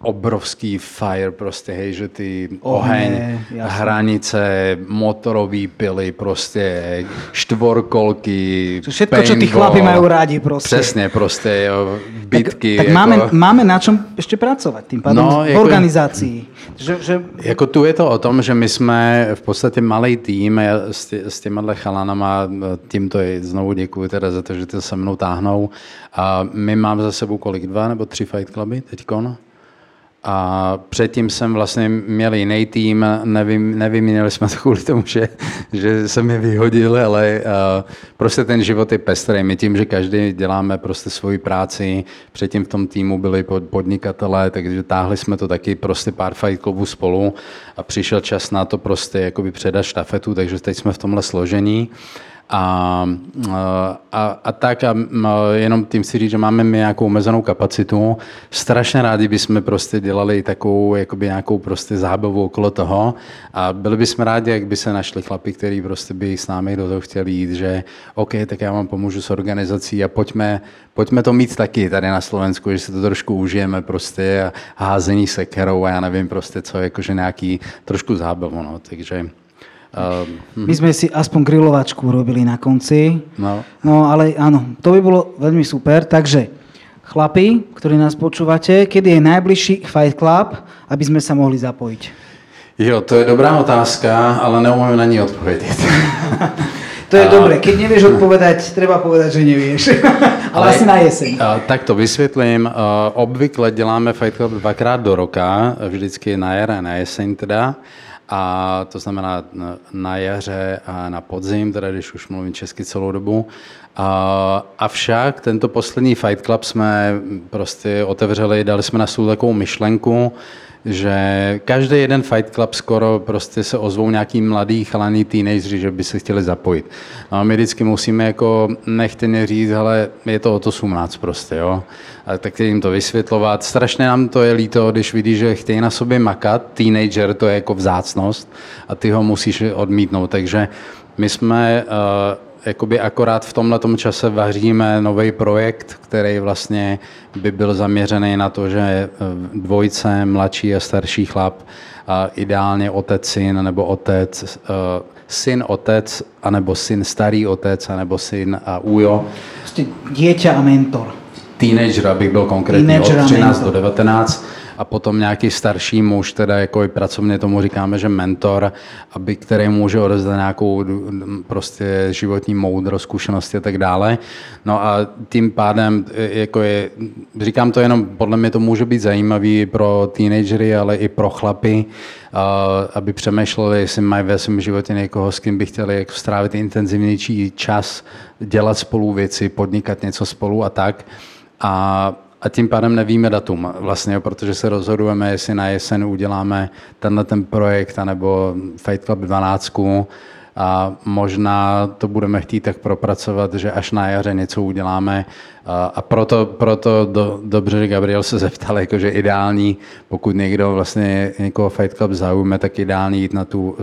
obrovský fire prostě, hej, že ty oheň, oheň hranice, motorový pily, prostě štvorkolky, Čo Všetko, paintball, čo tí chlapi majú rádi prostě. Přesně, prostě, jo, bitky. Tak, tak jako... máme, máme na čom ještě pracovat, tým pádem no, v jako, organizácii. Že, že... Jako tu je to o tom, že my jsme v podstatě malý tým s, tě, s těma chalanama, tímto je znovu děkuji teda za to, že to se mnou táhnou. A my máme za sebou kolik, dva nebo tři fight cluby teďkon? A předtím jsem vlastně měl jiný tým, nevím, nevyměnili jsme to kvůli tomu, že, že jsem je vyhodil, ale uh, prostě ten život je pestrý. My tím, že každý děláme prostě svoji práci, předtím v tom týmu byli podnikatelé, takže táhli jsme to taky prostě pár fight klubů spolu a přišel čas na to prostě jakoby předat štafetu, takže teď jsme v tomhle složení. A, a, a tak a jenom tím si říct, že máme my nějakou omezenou kapacitu. Strašně rádi bychom prostě dělali takovou jakoby nějakou prostě zábavu okolo toho a byli bychom rádi, jak by se našli chlapi, kteří prostě by s námi do toho chtěli jít, že OK, tak já vám pomůžu s organizací a pojďme, pojďme to mít taky tady na Slovensku, že si to trošku užijeme prostě a házení sekerou a já nevím prostě co, jakože nějaký trošku zábavu, no, takže my sme si aspoň grilovačku robili na konci. No. no ale áno, to by bolo veľmi super. Takže chlapi, ktorí nás počúvate, kedy je najbližší Fight Club, aby sme sa mohli zapojiť? Jo, to je dobrá otázka, ale neumím na ní odpovědět. [laughs] to je a... dobré. Keď nevieš odpovedať, treba povedať, že nevieš. [laughs] ale, ale asi na jeseň. A, tak to vysvětlím. Obvykle děláme Fight Club dvakrát do roka, vždycky na jar a na jeseň teda a to znamená na jaře a na podzim, teda když už mluvím česky celou dobu. A, avšak tento poslední Fight Club jsme prostě otevřeli, dali jsme na stůl takovou myšlenku, že každý jeden Fight Club skoro prostě se ozvou nějaký mladý chalaný teenageři, že by se chtěli zapojit. No a my vždycky musíme jako nechtěně říct, ale je to od 18 prostě, jo. A tak jim to vysvětlovat. Strašně nám to je líto, když vidí, že chtějí na sobě makat, teenager to je jako vzácnost a ty ho musíš odmítnout. Takže my jsme uh, jakoby akorát v tomhle čase vaříme nový projekt, který vlastně by byl zaměřený na to, že eh, dvojce, mladší a starší chlap, a ideálně otec, syn, nebo otec, uh, syn, otec, anebo syn, starý otec, anebo syn a ujo. Prostě dieťa a mentor. Teenager, abych byl konkrétní, od 13 do 19 a potom nějaký starší muž, teda jako i pracovně tomu říkáme, že mentor, aby, který může odezdat nějakou prostě životní moudrost, zkušenosti a tak dále. No a tím pádem, jako je, říkám to jenom, podle mě to může být zajímavý pro teenagery, ale i pro chlapy, aby přemýšleli, jestli mají ve svém životě někoho, s kým by chtěli jako strávit intenzivnější čas, dělat spolu věci, podnikat něco spolu a tak. A a tím pádem nevíme datum vlastně, protože se rozhodujeme, jestli na jesen uděláme tenhle ten projekt, anebo Fight Club 12 a možná to budeme chtít tak propracovat, že až na jaře něco uděláme. A proto, proto do, dobře, že Gabriel se zeptal, jakože ideální, pokud někdo vlastně někoho Fight Club zaujme, tak ideální jít na tu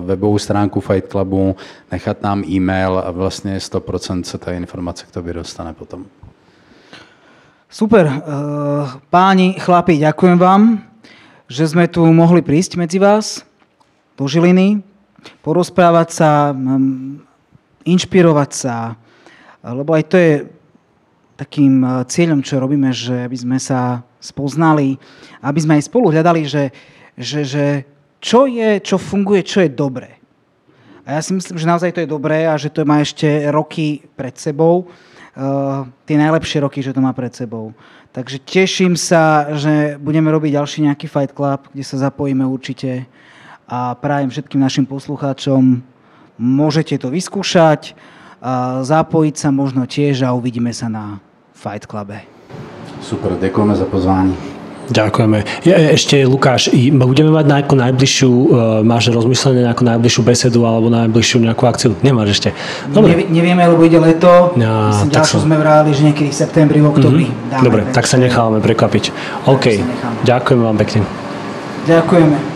webovou stránku Fight Clubu, nechat nám e-mail a vlastně 100% se ta informace k tobě dostane potom. Super. Eh, páni, chlapi, ďakujem vám, že sme tu mohli prísť medzi vás do Žiliny, porozprávať sa, mm, inšpirovať sa, lebo aj to je takým eh, cieľom, čo robíme, že aby sme sa spoznali, aby sme aj spolu hľadali, že, že, že čo je, čo funguje, čo je dobré. A ja si myslím, že naozaj to je dobré a že to má ešte roky pred sebou tie najlepšie roky, že to má pred sebou. Takže teším sa, že budeme robiť ďalší nejaký Fight Club, kde sa zapojíme určite a prajem všetkým našim poslucháčom, môžete to vyskúšať, a zapojiť sa možno tiež a uvidíme sa na Fight Clube. Super, ďakujeme za pozvání. Ďakujeme. Je, ešte Lukáš, budeme mať nejakú najbližšiu, uh, máš rozmyslené nejakú najbližšiu besedu alebo najbližšiu nejakú akciu? Nemáš ešte? Dobre. Ne, nevieme, lebo ide leto. Ja, Myslím, ďalšiu som... sme vrali, že niekedy v septembri, v oktobri. Mm-hmm. Dobre, tak sa nechávame prekvapiť. OK, ďakujem vám pekne. Ďakujeme.